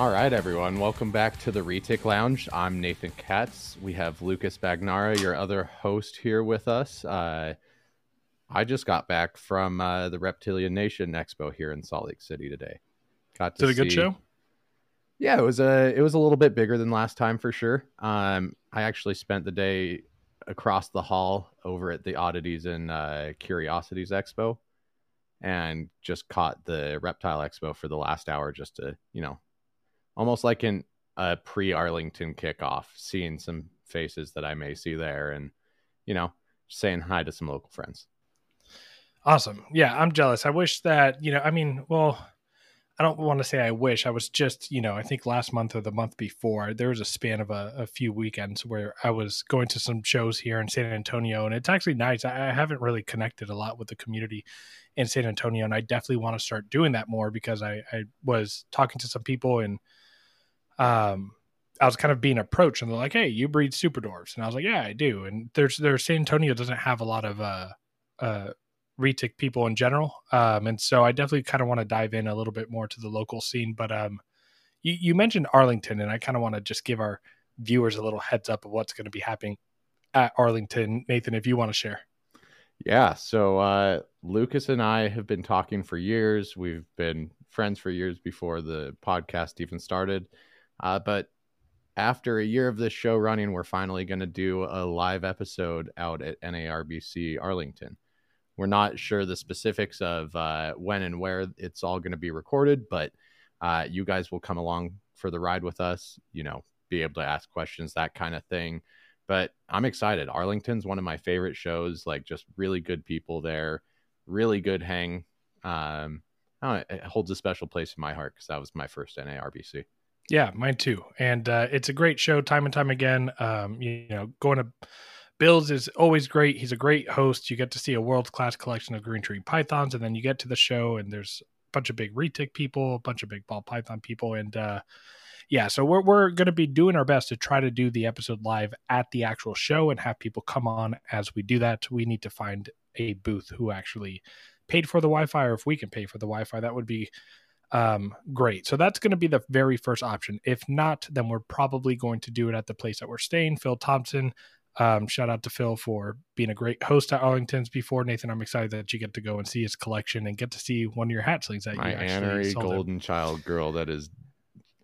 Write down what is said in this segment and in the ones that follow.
All right, everyone. Welcome back to the Retic Lounge. I'm Nathan Katz. We have Lucas Bagnara, your other host, here with us. Uh, I just got back from uh, the Reptilian Nation Expo here in Salt Lake City today. Got to Did a good see- show? Yeah, it was a it was a little bit bigger than last time for sure. Um, I actually spent the day across the hall over at the Oddities and uh, Curiosities Expo, and just caught the Reptile Expo for the last hour, just to you know, almost like in a pre Arlington kickoff, seeing some faces that I may see there, and you know, saying hi to some local friends. Awesome. Yeah, I'm jealous. I wish that, you know, I mean, well, I don't want to say I wish. I was just, you know, I think last month or the month before, there was a span of a, a few weekends where I was going to some shows here in San Antonio, and it's actually nice. I, I haven't really connected a lot with the community in San Antonio, and I definitely want to start doing that more because I, I was talking to some people and um I was kind of being approached and they're like, Hey, you breed super dwarfs. And I was like, Yeah, I do. And there's there's San Antonio doesn't have a lot of uh uh retic people in general. Um, and so I definitely kind of want to dive in a little bit more to the local scene. But um, you, you mentioned Arlington, and I kind of want to just give our viewers a little heads up of what's going to be happening at Arlington. Nathan, if you want to share. Yeah, so uh, Lucas and I have been talking for years. We've been friends for years before the podcast even started. Uh, but after a year of this show running, we're finally going to do a live episode out at NARBC Arlington. We're not sure the specifics of uh, when and where it's all going to be recorded, but uh, you guys will come along for the ride with us, you know, be able to ask questions, that kind of thing but I'm excited. Arlington's one of my favorite shows. Like, just really good people there, really good hang. Um, it holds a special place in my heart because that was my first NARBC. Yeah, mine too. And uh, it's a great show, time and time again. Um, you, you know, going to Bills is always great. He's a great host. You get to see a world class collection of green tree pythons, and then you get to the show, and there's a bunch of big retic people, a bunch of big ball python people, and uh, yeah, so we're we're going to be doing our best to try to do the episode live at the actual show and have people come on as we do that. We need to find a booth who actually paid for the Wi-Fi, or if we can pay for the Wi-Fi, that would be um, great. So that's going to be the very first option. If not, then we're probably going to do it at the place that we're staying. Phil Thompson. Um, shout out to Phil for being a great host at Arlington's before. Nathan, I'm excited that you get to go and see his collection and get to see one of your hatchlings that My you actually sold him. golden child girl that is,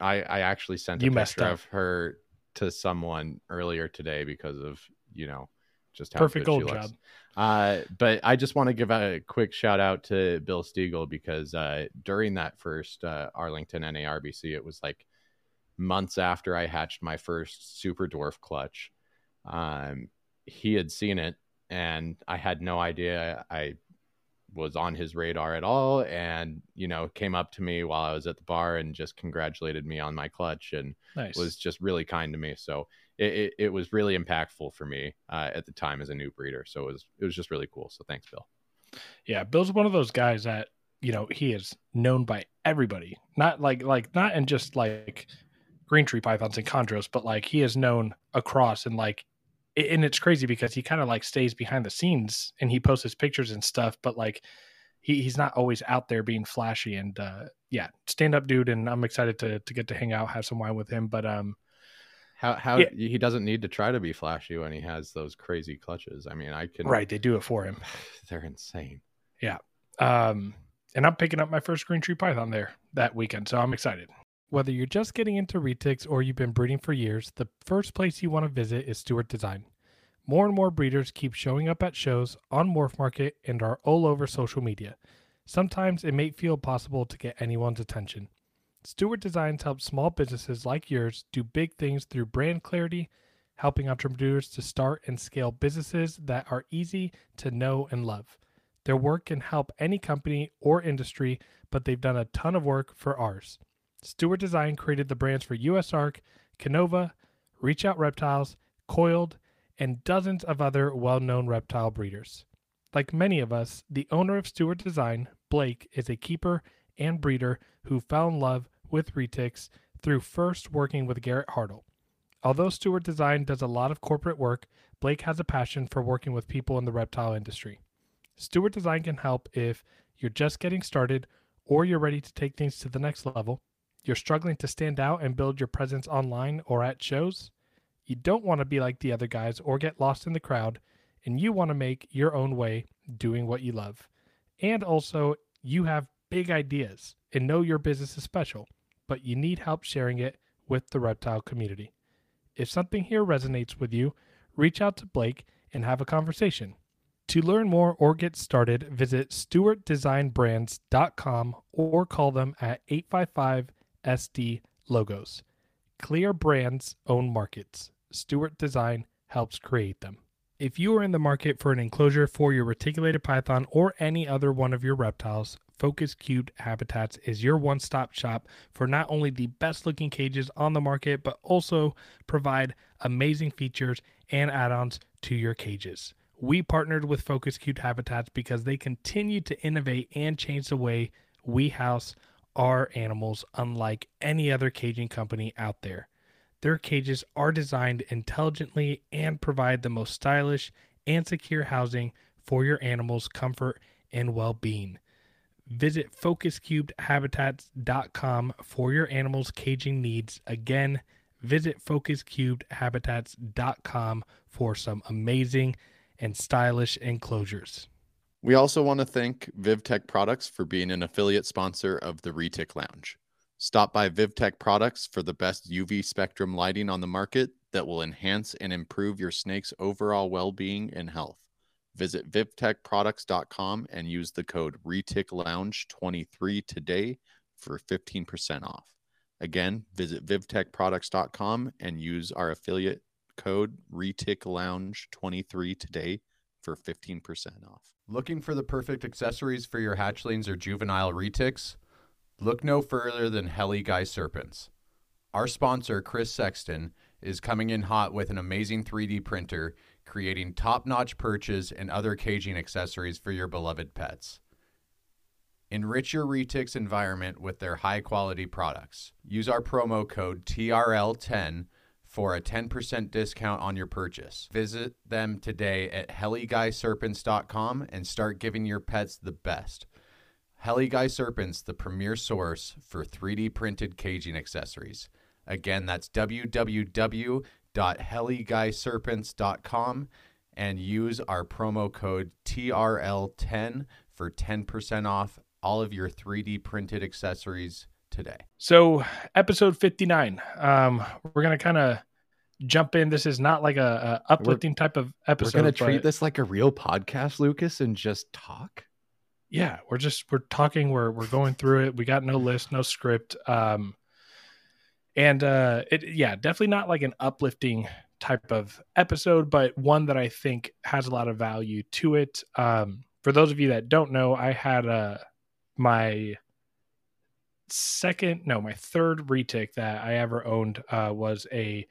I, I actually sent a You picture of her to someone earlier today because of, you know, just how Perfect gold looks. job. Uh, but I just want to give a quick shout out to Bill Stiegel because uh, during that first uh, Arlington NARBC, it was like months after I hatched my first super dwarf clutch. Um, he had seen it, and I had no idea I was on his radar at all. And you know, came up to me while I was at the bar and just congratulated me on my clutch and Nice. was just really kind to me. So it, it, it was really impactful for me uh, at the time as a new breeder. So it was it was just really cool. So thanks, Bill. Yeah, Bill's one of those guys that you know he is known by everybody. Not like like not in just like green tree pythons and chondros, but like he is known across and like and it's crazy because he kind of like stays behind the scenes and he posts his pictures and stuff, but like he, he's not always out there being flashy and uh yeah, stand up dude and I'm excited to to get to hang out, have some wine with him. But um How how Yeah. he doesn't need to try to be flashy when he has those crazy clutches. I mean, I can. right, they do it for him. They're insane. Yeah. Um, and I'm picking up my first green tree python there that weekend, so I'm excited. Whether you're just getting into retics or you've been breeding for years, the first place you want to visit is Stewart Design. More and more breeders keep showing up at shows on Morph Market and are all over social media. Sometimes it may feel possible to get anyone's attention. Stewart Designs helps small businesses like yours do big things through brand clarity, helping entrepreneurs to start and scale businesses that are easy to know and love. Their work can help any company or industry, but they've done a ton of work for ours. Stewart Design created the brands for USARK, Canova, Reach Out Reptiles, Coiled, and dozens of other well known reptile breeders. Like many of us, the owner of Stewart Design, Blake, is a keeper and breeder who fell in love with retics through first working with Garrett Hartle. Although Stewart Design does a lot of corporate work, Blake has a passion for working with people in the reptile industry. Stewart Design can help if you're just getting started or you're ready to take things to the next level. You're struggling to stand out and build your presence online or at shows? You don't want to be like the other guys or get lost in the crowd, and you want to make your own way doing what you love. And also, you have big ideas and know your business is special, but you need help sharing it with the reptile community. If something here resonates with you, reach out to Blake and have a conversation. To learn more or get started, visit stewartdesignbrands.com or call them at 855 SD Logos. Clear brands own markets. Stewart Design helps create them. If you are in the market for an enclosure for your reticulated python or any other one of your reptiles, Focus Cubed Habitats is your one stop shop for not only the best looking cages on the market, but also provide amazing features and add ons to your cages. We partnered with Focus Cubed Habitats because they continue to innovate and change the way we house our animals, unlike any other caging company out there. Their cages are designed intelligently and provide the most stylish and secure housing for your animals' comfort and well being. Visit focuscubedhabitats.com for your animal's caging needs. Again, visit focuscubedhabitats.com for some amazing and stylish enclosures. We also want to thank VivTech Products for being an affiliate sponsor of the Retic Lounge. Stop by VivTech Products for the best UV spectrum lighting on the market that will enhance and improve your snake's overall well being and health. Visit vivtechproducts.com and use the code ReticLounge23 today for 15% off. Again, visit vivtechproducts.com and use our affiliate code ReticLounge23 today for 15% off. Looking for the perfect accessories for your hatchlings or juvenile retics? Look no further than Heli Guy Serpents. Our sponsor, Chris Sexton, is coming in hot with an amazing 3D printer creating top notch perches and other caging accessories for your beloved pets. Enrich your Retics environment with their high quality products. Use our promo code TRL10 for a 10% discount on your purchase. Visit them today at heliguyserpents.com and start giving your pets the best. Heli Guy Serpents, the premier source for 3D printed caging accessories. Again, that's www.heliguyserpents.com and use our promo code TRL10 for 10% off all of your 3D printed accessories today. So, episode 59. Um, we're going to kind of jump in. This is not like a, a uplifting we're, type of episode. We're going to treat this like a real podcast, Lucas, and just talk. Yeah, we're just we're talking. We're we're going through it. We got no list, no script. Um, and uh, it yeah, definitely not like an uplifting type of episode, but one that I think has a lot of value to it. Um, for those of you that don't know, I had uh, my second, no, my third retic that I ever owned uh, was a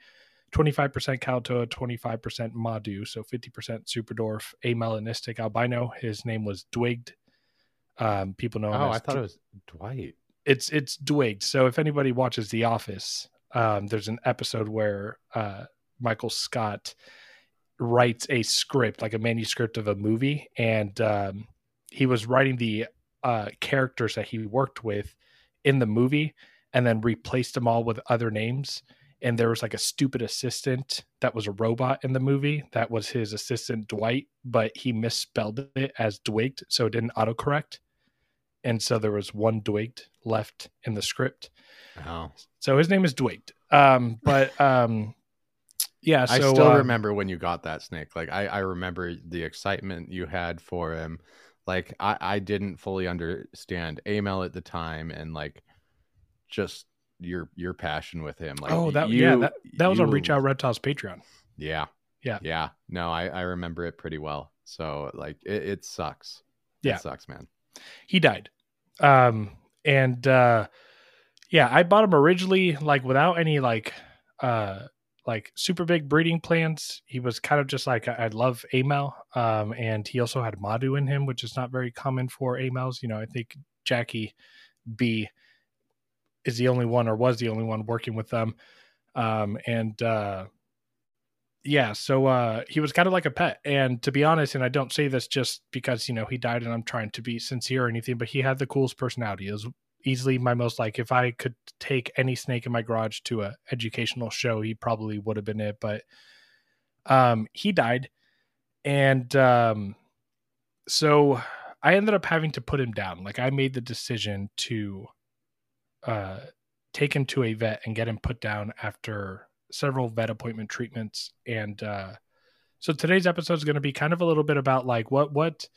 25% Kalatoa, 25% Madu, so 50% Superdwarf, amelanistic albino. His name was Dwigged. Um, people know. Oh, I thought it was Dwight. It's it's Dwigged. So if anybody watches The Office, um, there's an episode where uh, Michael Scott writes a script, like a manuscript of a movie, and um, he was writing the uh, characters that he worked with in the movie, and then replaced them all with other names. And there was like a stupid assistant that was a robot in the movie that was his assistant Dwight, but he misspelled it as Dwigged, so it didn't autocorrect. And so there was one Dwigged left in the script. Oh. So his name is Dwigged. Um, but um, yeah, so, I still uh, remember when you got that snake. Like I, I remember the excitement you had for him. Like I, I didn't fully understand Amel at the time, and like just your your passion with him. Like oh, that you, yeah, that, that was you, on Reach Out Reptiles Patreon. Yeah, yeah, yeah. No, I I remember it pretty well. So like it, it sucks. Yeah, it sucks, man. He died, um, and uh, yeah, I bought him originally like without any like uh like super big breeding plans. He was kind of just like I love Amel, um, and he also had Madu in him, which is not very common for Amels. You know, I think Jackie B is the only one or was the only one working with them, um, and uh, yeah, so uh, he was kind of like a pet. And to be honest, and I don't say this just because you know he died, and I'm trying to be sincere or anything, but he had the coolest personality. It was easily my most like if I could take any snake in my garage to a educational show, he probably would have been it. But um, he died, and um, so I ended up having to put him down. Like I made the decision to uh, take him to a vet and get him put down after several vet appointment treatments. And uh, so today's episode is going to be kind of a little bit about like what what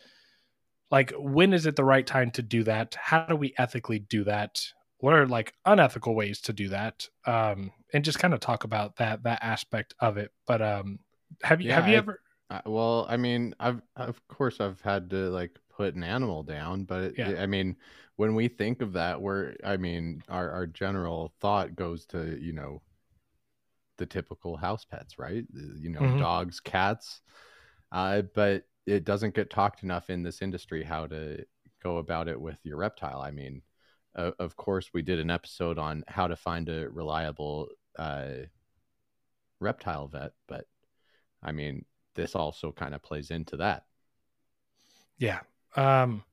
like when is it the right time to do that? How do we ethically do that? What are like unethical ways to do that? Um, and just kind of talk about that that aspect of it. But um, have you Yeah, have you I- ever? Uh, well, I mean, I've of course I've had to like put an animal down, but Yeah. I mean, when we think of that, we're I mean, our our general thought goes to you know the typical house pets, right? You know, Mhm. dogs, cats, uh, but it doesn't get talked enough in this industry how to go about it with your reptile. I mean, uh, of course, we did an episode on how to find a reliable uh, reptile vet, but I mean, this also kind of plays into that. Yeah. Um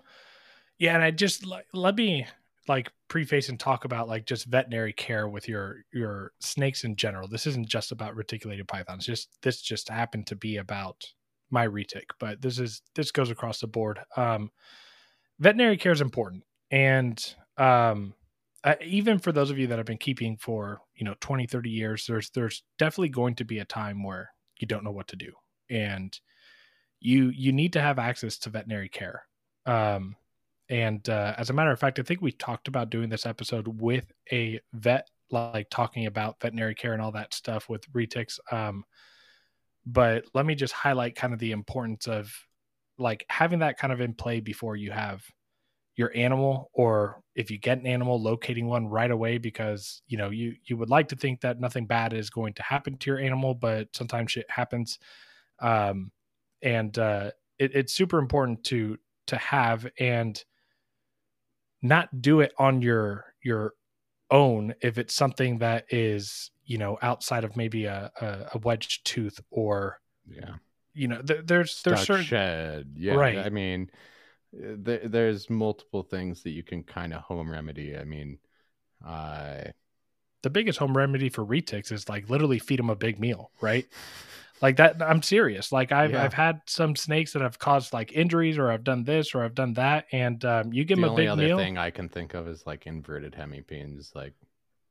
yeah, and I just let me like preface and talk about like just veterinary care with your your snakes in general. This isn't just about reticulated pythons. Just this just happened to be about my retic, but this is this goes across the board. Um veterinary care is important and um uh, even for those of you that have been keeping for you know 20 30 years there's there's definitely going to be a time where you don't know what to do and you you need to have access to veterinary care um and uh, as a matter of fact i think we talked about doing this episode with a vet like talking about veterinary care and all that stuff with retics um but let me just highlight kind of the importance of like having that kind of in play before you have your animal or if you get an animal locating one right away because you know you you would like to think that nothing bad is going to happen to your animal but sometimes shit happens. Um and uh it, it's super important to to have. And not do it on your your own if it's something that is you know outside of maybe a a, a wedged tooth or Yeah. you know there, there's there's Stuck certain shed. Yeah. Right. I mean, uh, there, there's multiple things that you can kind of home remedy. I mean, uh, the biggest home remedy for retics is like literally feed them a big meal, right? Like that. I'm serious. Like I've Yeah. I've had some snakes that have caused like injuries, or I've done this, or I've done that, and um, you give the them a only big other meal, thing I can think of is like inverted hemipenes, like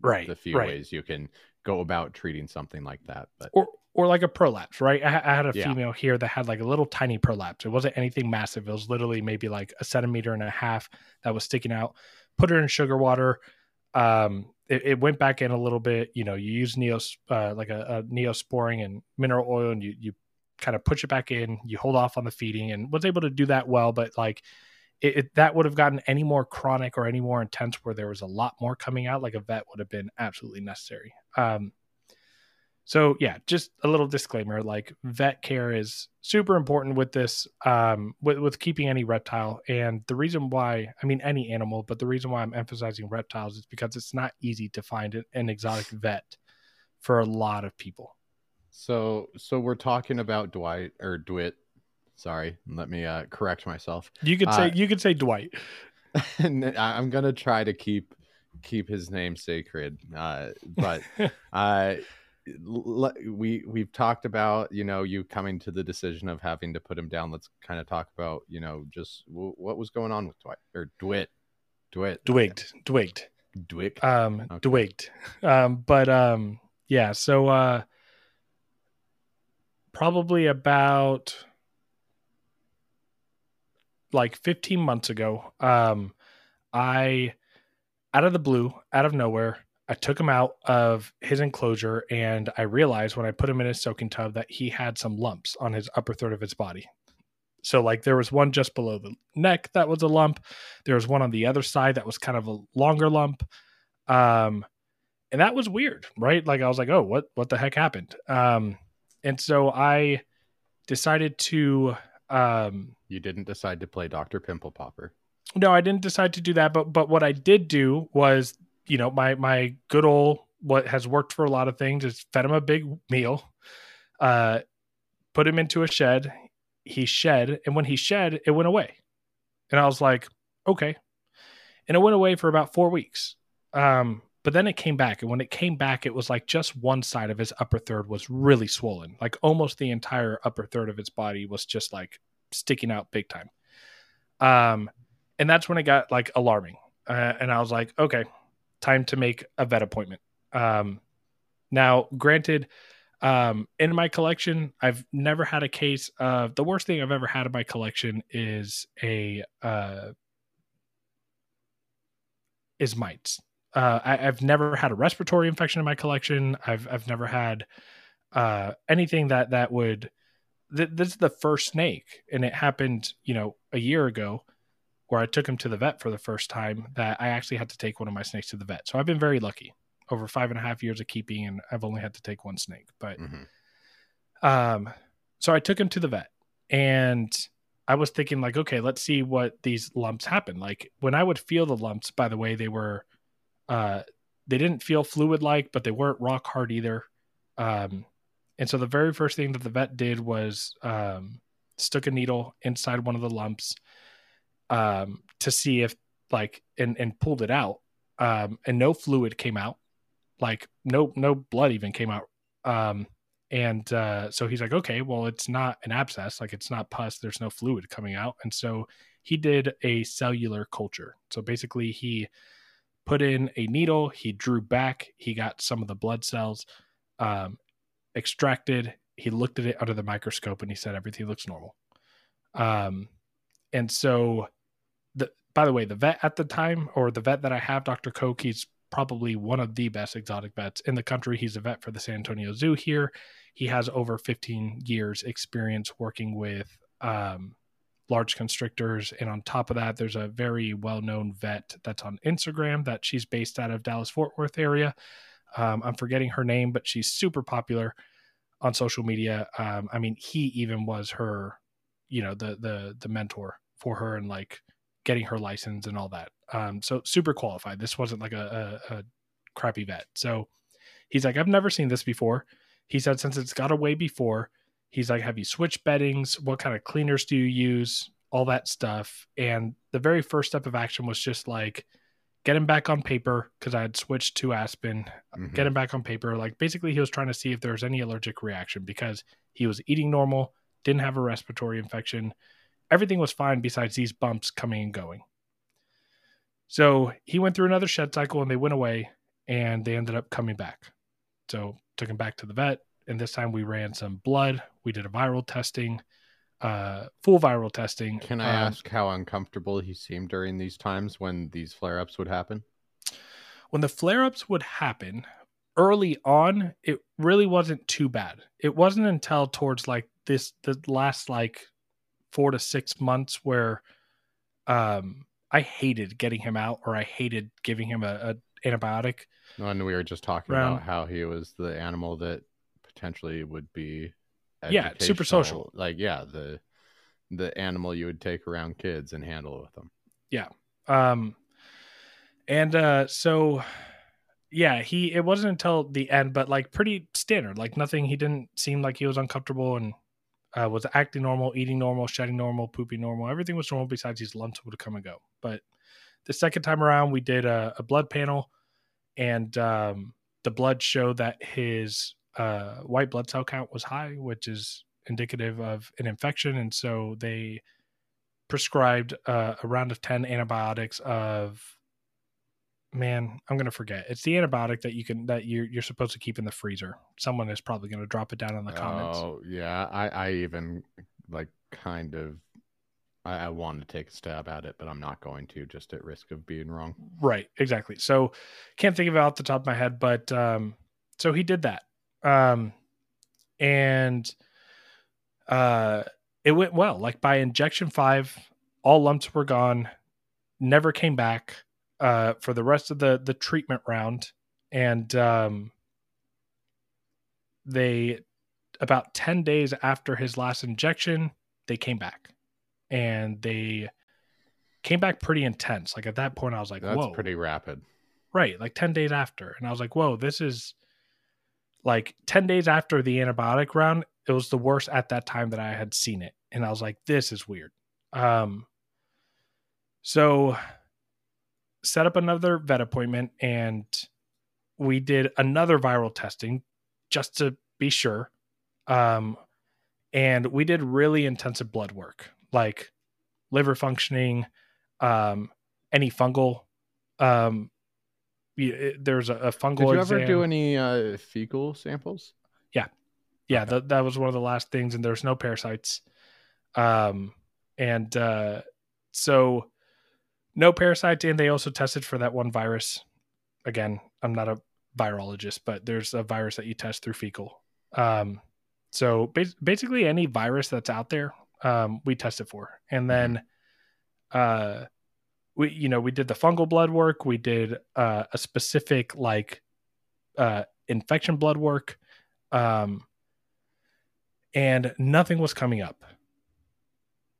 right? the few right. ways you can go about treating something like that. But or or like a prolapse, right? I, I had a Yeah. female here that had like a little tiny prolapse. It wasn't anything massive. It was literally maybe like a centimeter and a half that was sticking out. Put her in sugar water. Um, it, it went back in a little bit. You know, you use neos uh, like a, a neosporin and mineral oil, and you you kind of push it back in. You hold off on the feeding, and was able to do that well. But like it, it that would have gotten any more chronic or any more intense where there was a lot more coming out. Like a vet would have been absolutely necessary. Um, so yeah, just a little disclaimer: like vet care is super important with this, um, with with keeping any reptile. And the reason why, I mean, any animal, but the reason why I'm emphasizing reptiles is because it's not easy to find an, exotic vet for a lot of people. so, so we're talking about Dwight or Dwight. Sorry, let me uh, correct myself. You could say Uh, you could say Dwight. I'm gonna try to keep keep his name sacred. Uh, but uh, we we've talked about you know you coming to the decision of having to put him down. Let's kind of talk about you know just w- what was going on with Dwight or Dwight, Dwight, Dwigged, dwigged. Dwight. um Okay. dwigged um but um yeah so uh probably about like 15 months ago um i out of the blue out of nowhere i took him out of his enclosure and i realized when i put him in his soaking tub that he had some lumps on his upper third of his body. So like there was one just below the neck that was a lump. There was one on the other side that was kind of a longer lump. Um and that was weird right? Like i was like oh what what the heck happened? Um and so i decided to um You didn't decide to play Doctor Pimple Popper. no i didn't decide to do that but but what i did do was you know my my good old what has worked for a lot of things is fed him a big meal uh put him into a shed. He shed and when he shed it went away. And i was like okay. And it went away for about four weeks. Um, but then it came back, and when it came back, it was like just one side of his upper third was really swollen, like almost the entire upper third of his body was just like sticking out big time. Um, and that's when it got like alarming, uh, and I was like, okay, time to make a vet appointment. Um, now, granted, um, in my collection, I've never had a case of the worst thing I've ever had in my collection is a uh, is mites. Uh, I, have never had a respiratory infection in my collection. I've I've never had uh, anything that that would. Th- this is the first snake, and it happened, you know, a year ago, where I took him to the vet for the first time. That I actually had to take one of my snakes to the vet. So I've been very lucky over five and a half years of keeping, and I've only had to take one snake. But, mm-hmm. um, so I took him to the vet, and I was thinking like, okay, let's see what these lumps happen. Like when I would feel the lumps, by the way, they were, uh, they didn't feel fluid like, but they weren't rock hard either. Um, and so the very first thing that the vet did was um, stuck a needle inside one of the lumps um, to see if like and and pulled it out, um, and no fluid came out, like no no blood even came out. Um, and uh, so he's like, okay, well, it's not an abscess, like it's not pus. There's no fluid coming out, and so he did a cellular culture. So basically, he put in a needle, he drew back, he got some of the blood cells um, extracted. He looked at it under the microscope, and he said everything looks normal. Um, and so by the way, the vet at the time, or the vet that I have, Dr. Koch, he's probably one of the best exotic vets in the country. He's a vet for the San Antonio Zoo here. He has over 15 years experience working with um, large constrictors. And on top of that, there's a very well known vet that's on Instagram that she's based out of Dallas Fort Worth area. Um, I'm forgetting her name, but she's super popular on social media. Um, I mean, he even was her, you know, the the the mentor for her and like getting her license and all that. Um, so super qualified. This wasn't like a, a, a crappy vet. So he's like, I've never seen this before. He said, since it's got away before, he's like, have you switched beddings? What kind of cleaners do you use? All that stuff. And the very first step of action was just like, get him back on paper because I had switched to Aspen, mm-hmm. get him back on paper. Like basically, he was trying to see if there was any allergic reaction because he was eating normal, didn't have a respiratory infection, everything was fine besides these bumps coming and going. So he went through another shed cycle and they went away and they ended up coming back. So took him back to the vet and this time we ran some blood. We did a viral testing, uh, full viral testing. Can I um, ask how uncomfortable he seemed during these times when these flare ups would happen? When the flare ups would happen early on, it really wasn't too bad. It wasn't until towards like this, the last like four to six months where um, I hated getting him out or I hated giving him a, a antibiotic. And we were just talking about how he was the animal that potentially would be yeah super social. Like yeah the the animal you would take around kids and handle with them. Yeah. Um and uh so yeah he it wasn't until the end but like pretty standard. Like nothing he didn't seem like he was uncomfortable and uh, was acting normal, eating normal, shedding normal, pooping normal. Everything was normal besides these lumps would come and go. But the second time around, we did a, a blood panel, and um, the blood showed that his uh, white blood cell count was high, which is indicative of an infection. And so they prescribed uh, a round of 10 antibiotics of man, I'm gonna forget. It's the antibiotic that you can that you're you're supposed to keep in the freezer. Someone is probably gonna drop it down in the comments. Oh yeah, I I even like kind of I, I want to take a stab at it, but I'm not going to, just at risk of being wrong. Right, exactly. So can't think of it off the top of my head, but um, so he did that, um, and uh, it went well. Like by injection five, all lumps were gone, never came back uh, for the rest of the the treatment round, and um, they about ten days after his last injection, they came back, and they came back pretty intense. Like at that point, I was like, "That's whoa, pretty rapid." Right, like ten days after, and I was like, "Whoa, this is." Like 10 days after the antibiotic round, it was the worst at that time that I had seen it. And I was like, this is weird. Um, so set up another vet appointment and we did another viral testing just to be sure. Um, and we did really intensive blood work, like liver functioning, um, any fungal. Um, there's a, a fungal. Did you exam. ever do any uh, fecal samples? Yeah, yeah. Okay. That that was one of the last things, and there's no parasites. Um, and uh, so no parasites, and they also tested for that one virus. Again, I'm not a virologist, but there's a virus that you test through fecal. Um, so basically, any virus that's out there, um, we test it for, and then, uh, we you know we did the fungal blood work, we did uh, a specific like uh, infection blood work, um, and nothing was coming up.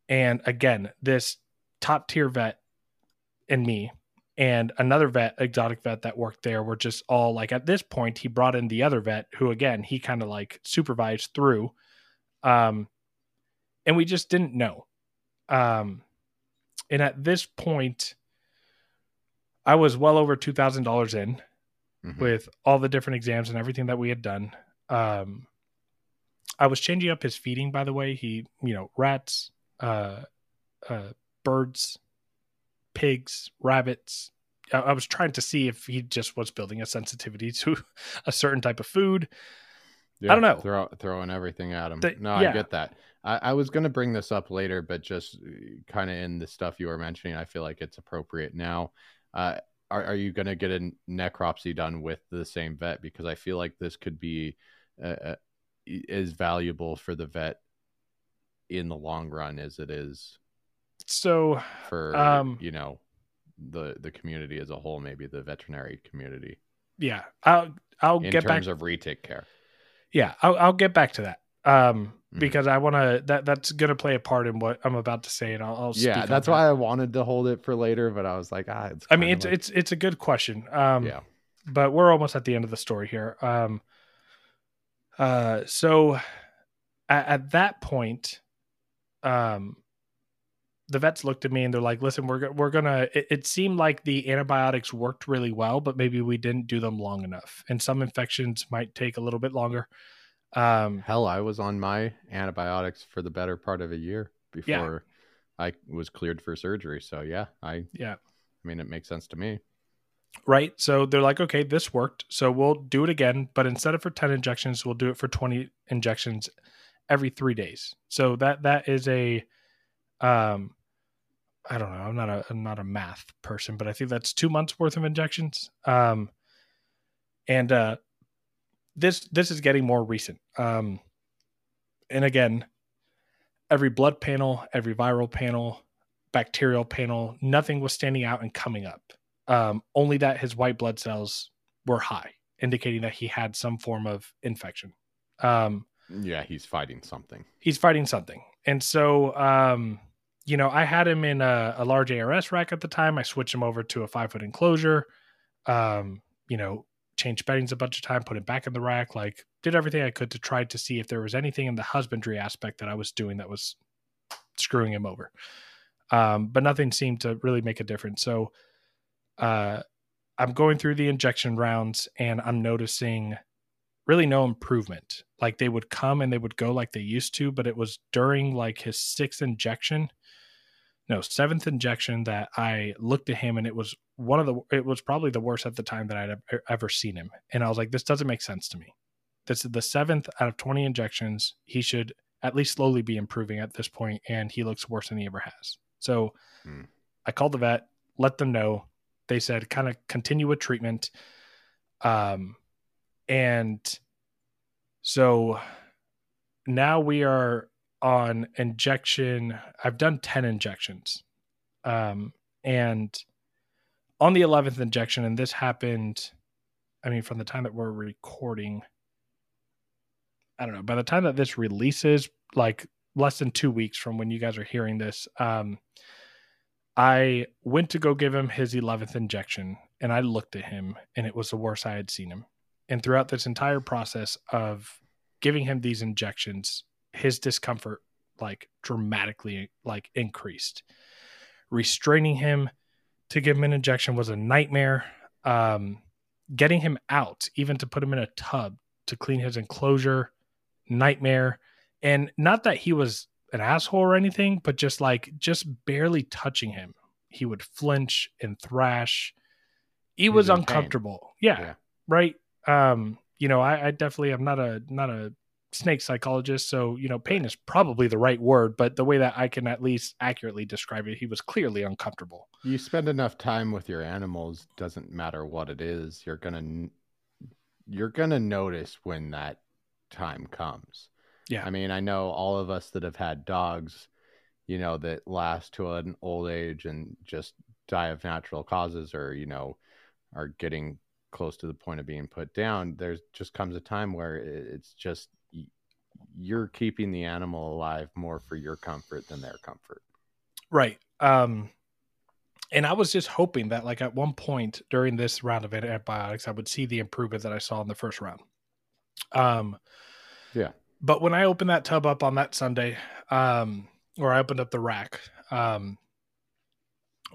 And again, this top tier vet and me and another vet, exotic vet that worked there were just all like at this point he brought in the other vet who again he kind of like supervised through. Um and we just didn't know. Um and at this point I was well over two thousand dollars in mm-hmm. with all the different exams and everything that we had done. Um I was changing up his feeding by the way. He, you know, rats, uh uh birds, pigs, rabbits. I, I was trying to see if he just was building a sensitivity to a certain type of food. Yeah, I don't know. Throw, throwing everything at him. The, no, yeah. I get that. I, I was going to bring this up later, but just uh, kind of in the stuff you were mentioning, I feel like it's appropriate now. Uh, are, are you going to get a necropsy done with the same vet? Because I feel like this could be uh, uh as valuable for the vet in the long run as it is so for um, you know the the community as a whole, maybe the veterinary community. Yeah, I'll I'll in get back in terms of retic care. Yeah, I'll I'll get back to that. Um, mm-hmm. because I want to that that's going to play a part in what I'm about to say, and I'll, I'll yeah, that's why I wanted to hold it for later, but I was like, ah, it's. I mean, it's like... it's it's a good question. Um, yeah, but we're almost at the end of the story here. Um, uh, so at, at that point, um, the vets looked at me and they're like, "Listen, we're we're gonna." It, it, seemed like the antibiotics worked really well, but maybe we didn't do them long enough, and some infections might take a little bit longer. Um, Hell, I was on my antibiotics for the better part of a year before yeah. I was cleared for surgery. So yeah, I yeah, I mean, it makes sense to me. Right. So they're like, okay, this worked. So we'll do it again, but instead of for 10 injections, we'll do it for 20 injections every three days. So that that is a um I don't know. I'm not a I'm not a math person, but I think that's two months worth of injections. Um, and uh, this this is getting more recent. Um, and again, every blood panel, every viral panel, bacterial panel, nothing was standing out and coming up. Um, only that his white blood cells were high, indicating that he had some form of infection. Um, yeah, he's fighting something. He's fighting something, and so um, you know, I had him in a, a, large ARS rack at the time. I switched him over to a five foot enclosure. Um, you know, changed beddings a bunch of time, put him back in the rack, like did everything I could to try to see if there was anything in the husbandry aspect that I was doing that was screwing him over. Um, but nothing seemed to really make a difference. So uh, I'm going through the injection rounds and I'm noticing really no improvement. Like they would come and they would go like they used to, but it was during like his sixth injection no seventh injection that I looked at him and it was one of the it was probably the worst at the time that I'd ever seen him and I was like this doesn't make sense to me. This is the seventh out of 20 injections. He should at least slowly be improving at this point and he looks worse than he ever has. So hmm. I called the vet, let them know. They said kind of continue with treatment. Um and so now we are on injection. I've done 10 injections. Um, and on the 11th injection, and this happened, I mean, from the time that we're recording, I don't know, by the time that this releases, like less than two weeks from when you guys are hearing this, um, I went to go give him his 11th injection and I looked at him and it was the worst I had seen him. And throughout this entire process of giving him these injections, his discomfort like dramatically like increased restraining him to give him an injection was a nightmare. Um, getting him out, even to put him in a tub to clean his enclosure, nightmare. And not that he was an asshole or anything, but just like just barely touching him, he would flinch and thrash. He was uncomfortable. Yeah, yeah, right. Um, you know, I, I definitely am not a not a snake psychologist, so you know, pain is probably the right word, but the way that I can at least accurately describe it, he was clearly uncomfortable. You spend enough time with your animals, doesn't matter what it is, you're gonna you're gonna notice when that time comes. Yeah. I mean, I know all of us that have had dogs, you know, that last to an old age and just die of natural causes or, you know, are getting close to the point of being put down. There's just comes a time where it's just you're keeping the animal alive more for your comfort than their comfort. Right. Um and I was just hoping that like at one point during this round of antibiotics I would see the improvement that I saw in the first round. Um yeah. But when I opened that tub up on that Sunday, um, or I opened up the rack, um,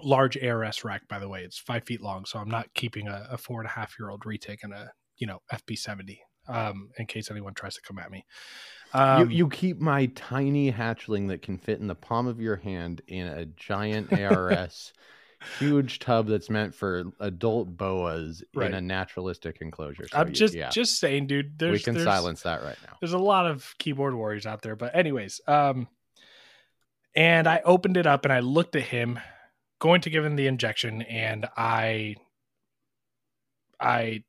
large ARS rack, by the way, it's five feet long, so I'm not keeping a, a four and a half year old retic in a you know FP seventy. Um, in case anyone tries to come at me. Um, you, you keep my tiny hatchling that can fit in the palm of your hand in a giant ARS huge tub that's meant for adult boas right. in a naturalistic enclosure. So I'm just yeah. just saying, dude. we can silence that right now. There's a lot of keyboard warriors out there, but anyways, um, and I opened it up and I looked at him, going to give him the injection, and I, I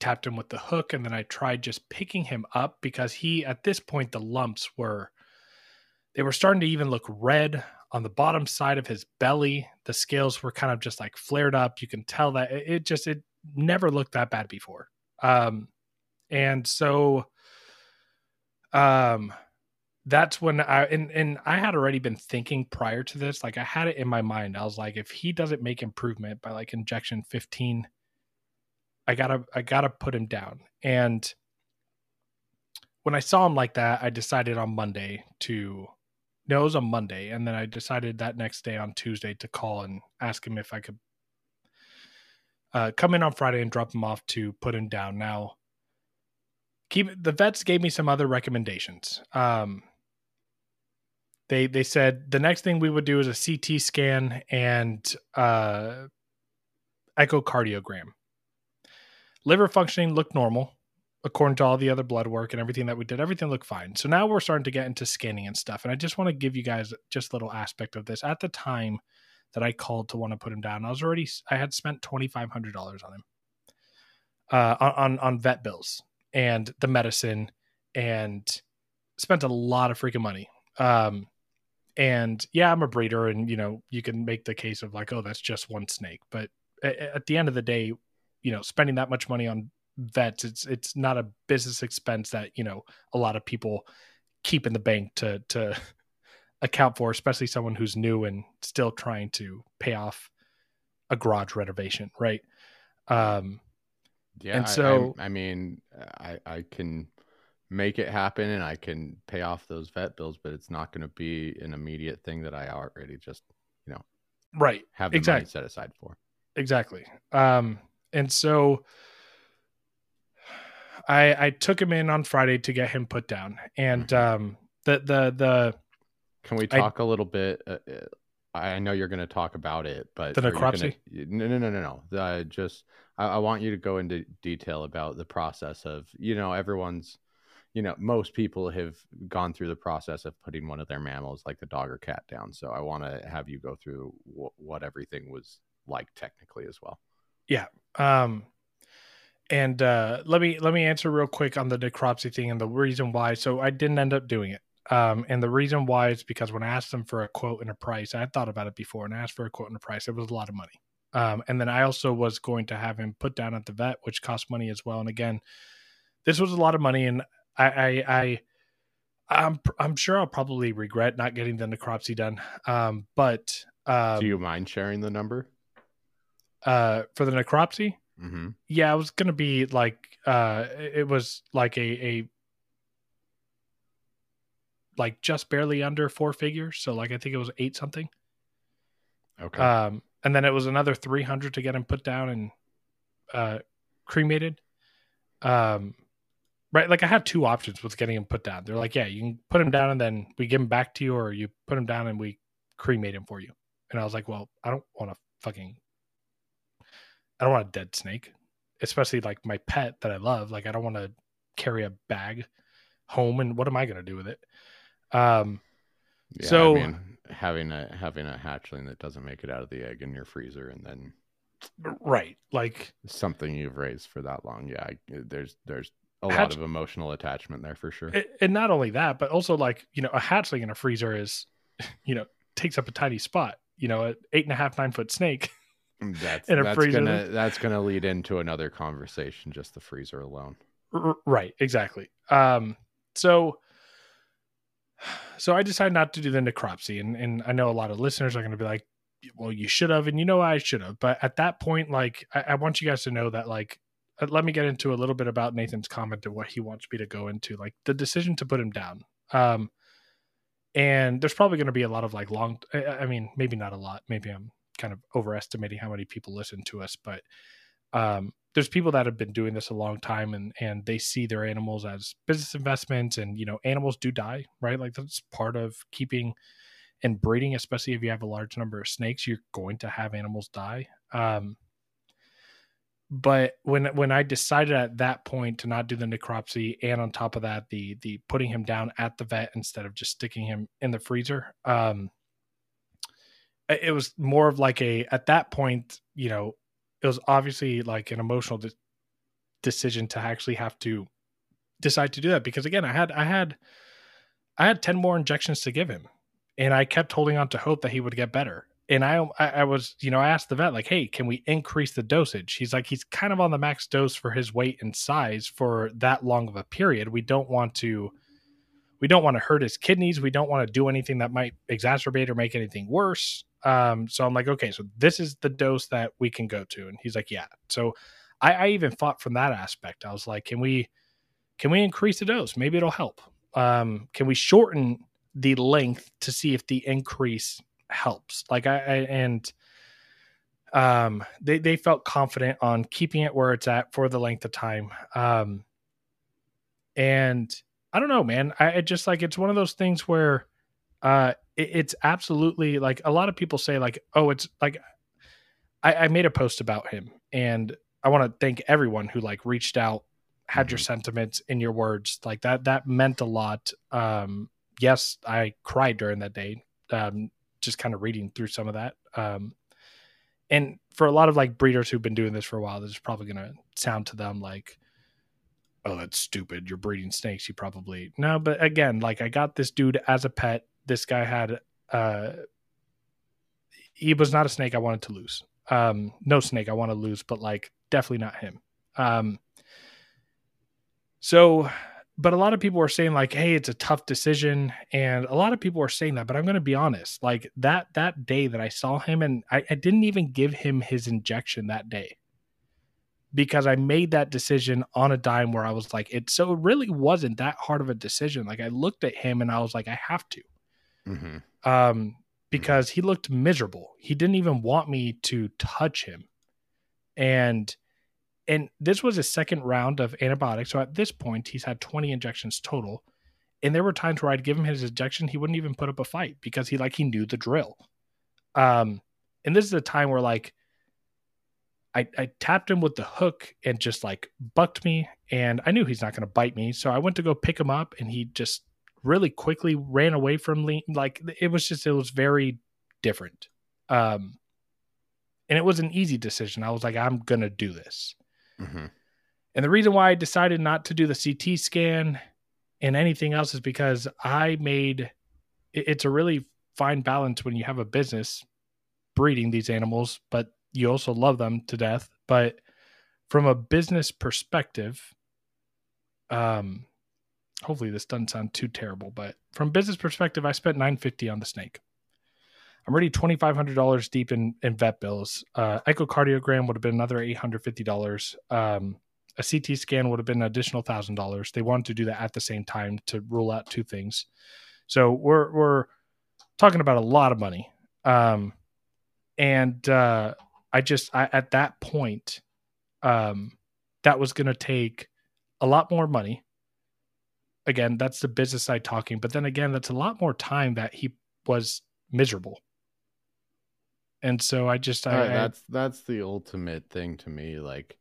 tapped him with the hook, and then I tried just picking him up because he, at this point, the lumps were, they were starting to even look red on the bottom side of his belly. The scales were kind of just like flared up. You can tell that it, just it never looked that bad before. Um and so um that's when I and, and I had already been thinking prior to this, like I had it in my mind. I was like, if he doesn't make improvement by like injection 15, I gotta I gotta put him down. And when I saw him like that, I decided on Monday to no, it was on Monday, and then I decided that next day on Tuesday to call and ask him if I could uh, come in on Friday and drop him off to put him down. Now, keep the vets gave me some other recommendations. Um, they they said the next thing we would do is a CT scan and uh, echocardiogram. Liver functioning looked normal according to all the other blood work and everything that we did, everything looked fine. So now we're starting to get into scanning and stuff. And I just want to give you guys just a little aspect of this. At the time that I called to want to put him down, I was already I had spent twenty five hundred dollars on him. Uh, on on vet bills and the medicine and spent a lot of freaking money. Um, and yeah, I'm a breeder, and you know you can make the case of like, oh, that's just one snake, but at the end of the day, you know, spending that much money on vets it's it's not a business expense that you know a lot of people keep in the bank to to account for especially someone who's new and still trying to pay off a garage renovation right? Um yeah and so I, I, I mean i i can make it happen and i can pay off those vet bills but it's not going to be an immediate thing that i already just you know right have the exactly. money set aside for exactly um and so I I took him in on Friday to get him put down, and mm-hmm. um, the the the. Can we talk I, a little bit? Uh, uh I know you're going to talk about it, but the necropsy. Gonna, no, no, no, no, no. Uh, just I, I want you to go into detail about the process of you know everyone's you know most people have gone through the process of putting one of their mammals like the dog or cat down so i want to have you go through w- what everything was like technically as well yeah um and uh, let me let me answer real quick on the necropsy thing and the reason why. So I didn't end up doing it. Um, and the reason why is because when I asked them for a quote and a price, I thought about it before and asked for a quote and a price. It was a lot of money. Um, and then I also was going to have him put down at the vet, which cost money as well. And again, this was a lot of money, and I, I, I I'm I'm sure I'll probably regret not getting the necropsy done. Um, but um, do you mind sharing the number? Uh, for the necropsy, Mm-hmm. Yeah, it was gonna be like uh, it was like a a like just barely under four figures. So like I think it was eight something. Okay. Um, and then it was another 300 to get him put down and uh, cremated. Um, right, like I had two options with getting him put down. They're like, yeah, you can put him down and then we give him back to you, or you put him down and we cremate him for you. And I was like, well, I don't want a fucking, I don't want a dead snake, especially like my pet that I love. Like, I don't want to carry a bag home, and what am I going to do with it? Um, Yeah, So- I mean, having a having a hatchling that doesn't make it out of the egg in your freezer, and then right, like something you've raised for that long, yeah, I, there's there's a Hatch- lot of emotional attachment there for sure. A- and not only that, but also like you know, a hatchling in a freezer is, you know, takes up a tiny spot. You know, an eight and a half, nine foot snake. That's in a that's freezer. gonna that's gonna lead into another conversation. Just the freezer alone. R- right, exactly. Um, so, so I decided not to do the necropsy, and and I know a lot of listeners are going to be like, "Well, you should have," and you know I should have, but at that point, like, I, I want you guys to know that, like, let me get into a little bit about Nathan's comment and what he wants me to go into, like the decision to put him down. Um, and there's probably going to be a lot of like long. I, I mean, maybe not a lot. Maybe I'm kind of overestimating how many people listen to us, but um, there's people that have been doing this a long time and and they see their animals as business investments and you know animals do die right like that's part of keeping and breeding especially if you have a large number of snakes you're going to have animals die um but when when i decided at that point to not do the necropsy and on top of that the the putting him down at the vet instead of just sticking him in the freezer um it was more of like a at that point you know it was obviously like an emotional de- decision to actually have to decide to do that because again i had i had i had 10 more injections to give him and i kept holding on to hope that he would get better and i i, was you know i asked the vet like hey can we increase the dosage he's like he's kind of on the max dose for his weight and size for that long of a period we don't want to we don't want to hurt his kidneys we don't want to do anything that might exacerbate or make anything worse um, so I'm like, okay, so this is the dose that we can go to. And he's like, yeah. So I, I even fought from that aspect. I was like, can we can we increase the dose? Maybe it'll help. Um, can we shorten the length to see if the increase helps? Like I, I and um they, they felt confident on keeping it where it's at for the length of time. Um and I don't know, man. I it just like it's one of those things where uh it, it's absolutely like a lot of people say like oh it's like I, I made a post about him and i want to thank everyone who like reached out had your sentiments in your words like that that meant a lot um yes i cried during that day um just kind of reading through some of that um and for a lot of like breeders who've been doing this for a while this is probably going to sound to them like oh that's stupid you're breeding snakes you probably no but again like i got this dude as a pet this guy had uh he was not a snake i wanted to lose um no snake i want to lose but like definitely not him um so but a lot of people are saying like hey it's a tough decision and a lot of people are saying that but i'm going to be honest like that that day that i saw him and I, I didn't even give him his injection that day because i made that decision on a dime where i was like it so it really wasn't that hard of a decision. Like i looked at him and i was like i have to. Hmm um, because he looked miserable. He didn't even want me to touch him, and and this was his second round of antibiotics. So at this point, he's had twenty injections total, and there were times where I'd give him his injection, he wouldn't even put up a fight because he like he knew the drill. Um, and this is a time where like I, I tapped him with the hook and just like bucked me, and I knew he's not going to bite me. So I went to go pick him up, and he just really quickly ran away from me. Like it was just, it was very different. Um, and it was an easy decision. I was like, I'm going to do this. Hmm And the reason why I decided not to do the CT scan and anything else is because I made it's a really fine balance when you have a business breeding these animals, but you also love them to death. But from a business perspective, um, hopefully this doesn't sound too terrible, but from business perspective, I spent 950 on the snake. I'm already $2,500 deep in, in vet bills. Uh, echocardiogram would have been another $850. Um, a CT scan would have been an additional thousand dollars. They wanted to do that at the same time to rule out two things. So we're we're talking about a lot of money. Um, and uh, I just I, at that point, um, that was going to take a lot more money. Again, that's the business side talking, but then again, that's a lot more time that he was miserable. And so I just I, right, that's that's the ultimate thing to me. Like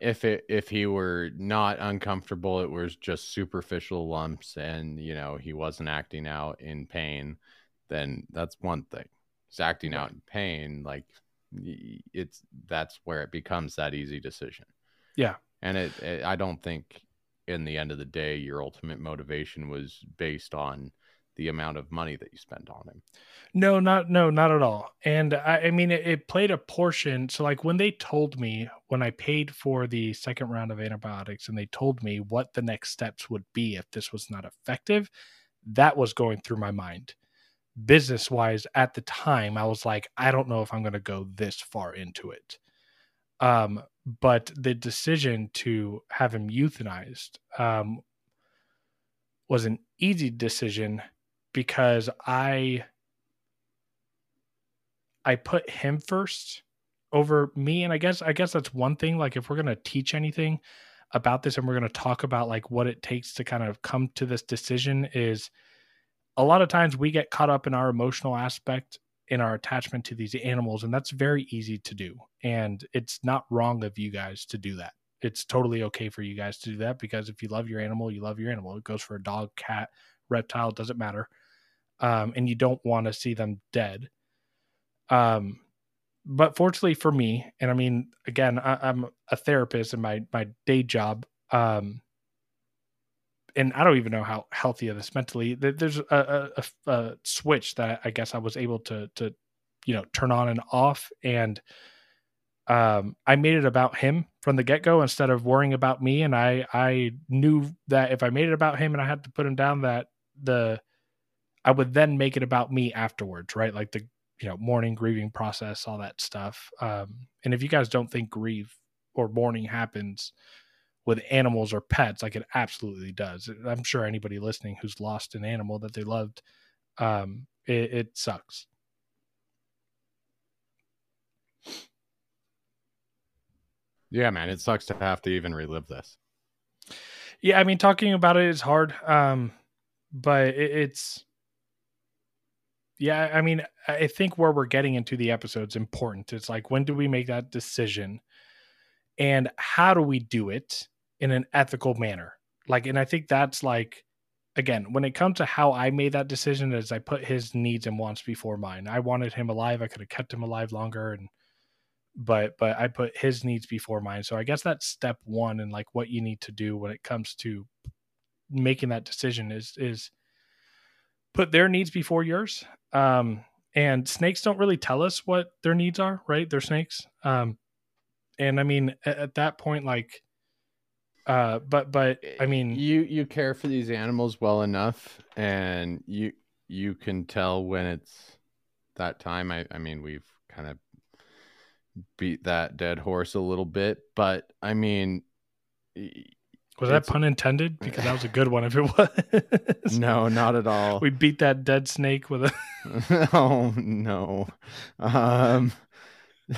if it if he were not uncomfortable, it was just superficial lumps, and you know he wasn't acting out in pain, then that's one thing. He's acting out in pain, like it's that's where it becomes that easy decision. Yeah, and it, it I don't think in the end of the day your ultimate motivation was based on the amount of money that you spent on him. No, not no, not at all. And I, I mean, it, it, played a portion. So, like when they told me when I paid for the second round of antibiotics, and they told me what the next steps would be if this was not effective, that was going through my mind. Business wise, at the time, I was like, I don't know if I'm going to go this far into it. Um, but the decision to have him euthanized um, was an easy decision because I I put him first over me. And I guess I guess that's one thing like if we're going to teach anything about this and we're going to talk about like what it takes to kind of come to this decision is a lot of times we get caught up in our emotional aspect in our attachment to these animals and that's very easy to do. And it's not wrong of you guys to do that. It's totally okay for you guys to do that because if you love your animal you love your animal. It goes for a dog cat reptile doesn't matter um, and you don't want to see them dead. Um, but fortunately for me, and I mean, again, I, am a therapist in my my day job, um, and I don't even know how healthy of this mentally. There's a, a, a switch that I guess I was able to to you know turn on and off, and um, I made it about him from the get go instead of worrying about me. And I I knew that if I made it about him and I had to put him down, that the I would then make it about me afterwards, right? Like the you know mourning, grieving process, all that stuff. Um, and if you guys don't think grief or mourning happens with animals or pets, like it absolutely does. I'm sure anybody listening who's lost an animal that they loved, um, it, it sucks. Yeah, man, it sucks to have to even relive this. Yeah, I mean, talking about it is hard, um, but it, it's yeah, I mean, I think where we're getting into the episode's important. It's like when do we make that decision, and how do we do it in an ethical manner? Like, and I think that's like, again, when it comes to how I made that decision, is I put his needs and wants before mine. I wanted him alive. I could have kept him alive longer, and but but I put his needs before mine. So I guess that's step one, and like what you need to do when it comes to making that decision is is put their needs before yours um, and snakes don't really tell us what their needs are, right? They're snakes. Um, and I mean, at, at that point, like, uh, but but I mean, you you care for these animals well enough, and you you can tell when it's that time. I I mean, we've kind of beat that dead horse a little bit, but I mean, was that pun intended? Because that was a good one if it was. no, not at all. We beat that dead snake with a Oh no. Um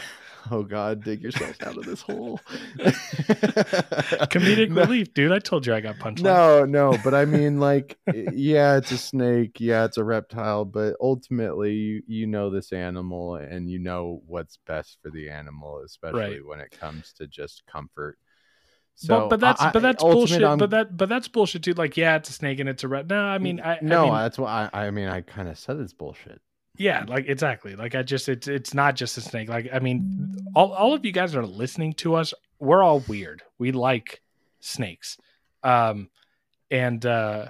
Oh God, dig yourself out of this hole. Comedic no. relief, dude. I told you I got punched. No, no, but I mean, like, yeah, it's a snake, yeah, it's a reptile, but ultimately, you you know this animal, and you know what's best for the animal, especially right. when it comes to just comfort so, but, but that's I, but that's bullshit. I'm, but that but that's bullshit too. Like, yeah, it's a snake and it's a red. No, I mean, I no, I mean, that's why I, I mean, I kind of said it's bullshit. Yeah, like exactly. Like I just it's it's not just a snake. Like I mean, all all of you guys are listening to us. We're all weird. We like snakes, um, and uh,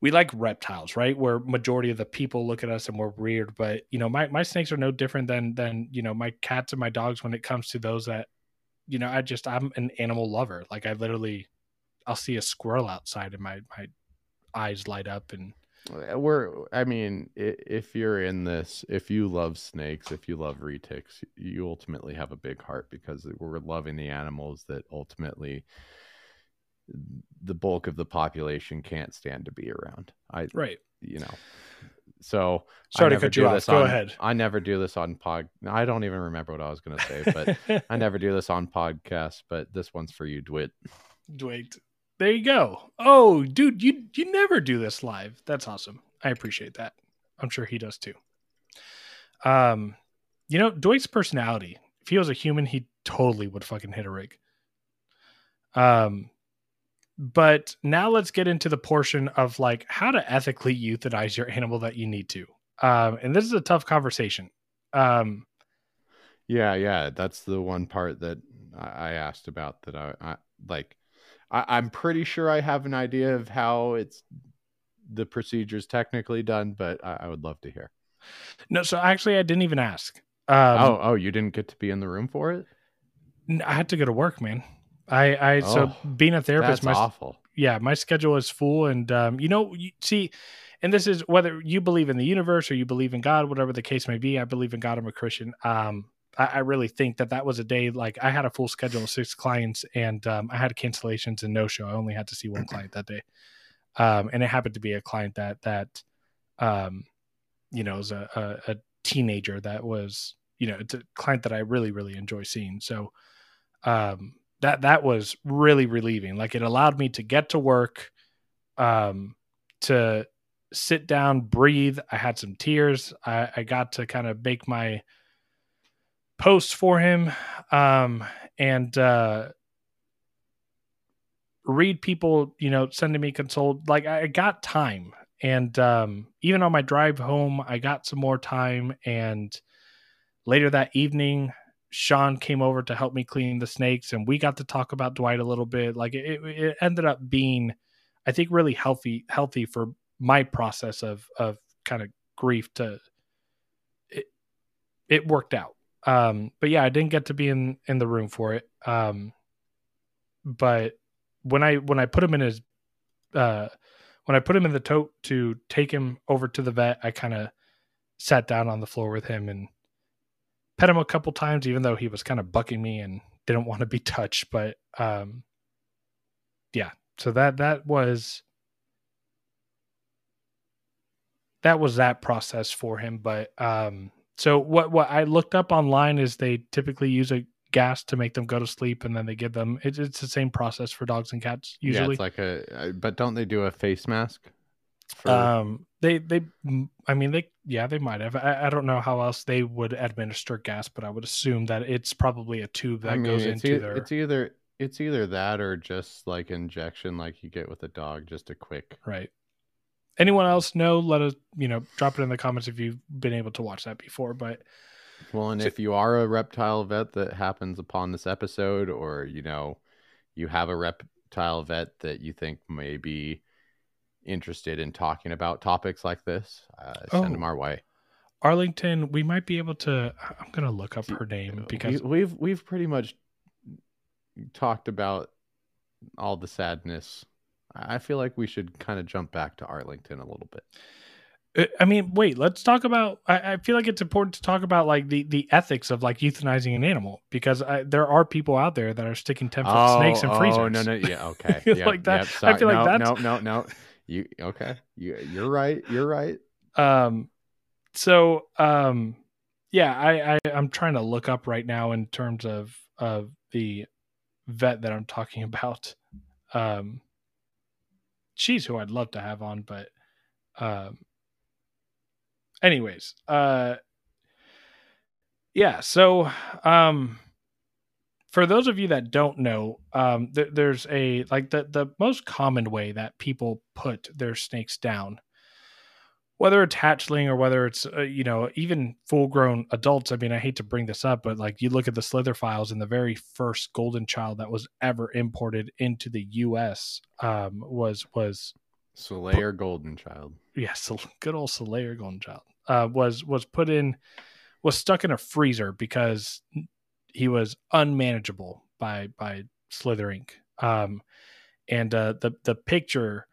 we like reptiles, right? Where majority of the people look at us and we're weird. But you know, my my snakes are no different than than you know my cats and my dogs when it comes to those that you know, I just I'm an animal lover. Like I literally, I'll see a squirrel outside and my my eyes light up and. Uh, we're, I mean, if you're in this, if you love snakes, if you love retics, you ultimately have a big heart because we're loving the animals that ultimately the bulk of the population can't stand to be around. I, right. You know, so Sorry to cut you off. Go on- ahead. I never do this on pod. I don't even remember what I was going to say, but I never do this on podcast. But this one's for you, Dwight. Dwight, There you go. Oh, dude, you you never do this live. That's awesome. I appreciate that. I'm sure he does too. Um, you know, Dwight's personality. If he was a human, he totally would fucking hit a rig. Um, but now let's get into the portion of like how to ethically euthanize your animal that you need to. Um, and this is a tough conversation. Um, Yeah, yeah, that's the one part that I asked about. That I, I like. I, I'm pretty sure I have an idea of how it's the procedure's technically done, but I, I would love to hear. no, so actually, I didn't even ask. Um, oh, oh, you didn't get to be in the room for it? I had to go to work, man. I, I so Oh, being a therapist, That's my awful. yeah, my schedule is full, and um, you know, you, see, and this is whether you believe in the universe or you believe in God, whatever the case may be. I believe in God. I'm a Christian. Um, I, I really think that that was a day like I had a full schedule of six clients, and um, I had cancellations and no show. I only had to see one client that day, um, and it happened to be a client that that, um, you know, was a, a, a teenager that was you know it's a client that I really really enjoy seeing. So, um, that that was really relieving. Like it allowed me to get to work, um, to sit down, breathe. I had some tears. I, I got to kind of make my post for him, um, and uh, read people, you know, sending me consult. Like I got time, and um, even on my drive home, I got some more time. And later that evening, Sean came over to help me clean the snakes, and we got to talk about Dwight a little bit. Like it, it ended up being, I think, really healthy, healthy for my process of of kind of grief. To it, it worked out. Um, but yeah, I didn't get to be in in the room for it. Um, but when I when I put him in his uh when I put him in the tote to take him over to the vet, I kind of sat down on the floor with him and pet him a couple times, even though he was kind of bucking me and didn't want to be touched. But um, yeah, so that that was that was that process for him. But um, so what what I looked up online is they typically use a gas to make them go to sleep, and then they give them it's, it's the same process for dogs and cats Yeah, usually. it's like a. uh, But don't they do a face mask? For, Um, they they, I mean they, yeah, they might have. I, I don't know how else they would administer gas, but I would assume that it's probably a tube that I mean, goes into e- their it's either it's either that or just like injection, like you get with a dog, just a quick. right. Anyone else know? Let us, you know, drop it in the comments if you've been able to watch that before. But Well, and So- if you are a reptile vet that happens upon this episode, or you know, you have a reptile vet that you think may be interested in talking about topics like this, uh, send Oh. them our way. Arlington, we might be able to. I'm gonna look up her name because we, we've we've pretty much talked about all the sadness. I feel like we should kind of jump back to Arlington a little bit. Uh, I mean, wait. Let's talk about. I, I feel like it's important to talk about like the the ethics of like euthanizing an animal because I, there are people out there that are sticking ten foot snakes in freezers. Oh no no yeah okay Like that- yep, I feel like no, that's- no no no you okay. You you're right. You're right. Um so um yeah I, I i'm trying to look up right now in terms of of the vet that i'm talking about. Um she's who i'd love to have on but um anyways uh yeah so um for those of you that don't know um th- there's a like the the most common way that people put their snakes down whether it's hatchling or whether it's uh, you know even full grown adults i mean i hate to bring this up but like you look at the slither files and the very first golden child that was ever imported into the us um was was Slayer Golden Child. Yes good old Solaire golden child uh was was put in was stuck in a freezer because he was unmanageable by by slither inc. Um and uh the the picture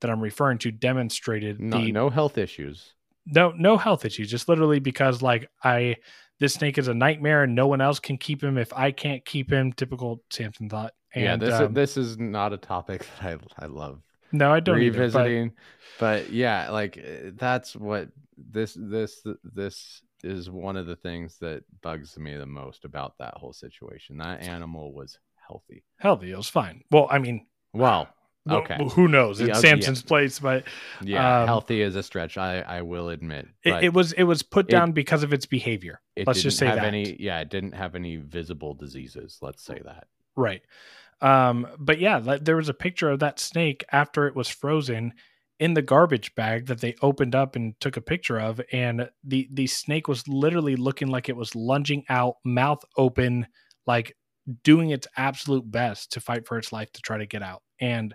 that i'm referring to demonstrated no, the no health issues. No no health issues just literally because like i this snake is a nightmare and no one else can keep him if i can't keep him. Typical samson thought. And yeah this um, this is not a topic that I I love. No i don't either, but- revisiting but... yeah like uh, that's what this this this is one of the things that bugs me the most about that whole situation. That animal was healthy. Healthy, it was fine. Well, I mean, Well, well, okay. who knows? It's yeah. Samson's place, but yeah, Um, healthy is a stretch. I I will admit. it, it was it was put it- down because of its behavior. it let's just say have that. any. Yeah, it didn't have any visible diseases. Let's say that. Right. Um, but yeah, there was a picture of that snake after it was frozen in the garbage bag that they opened up and took a picture of, and the the snake was literally looking like it was lunging out, mouth open, like doing its absolute best to fight for its life to try to get out. And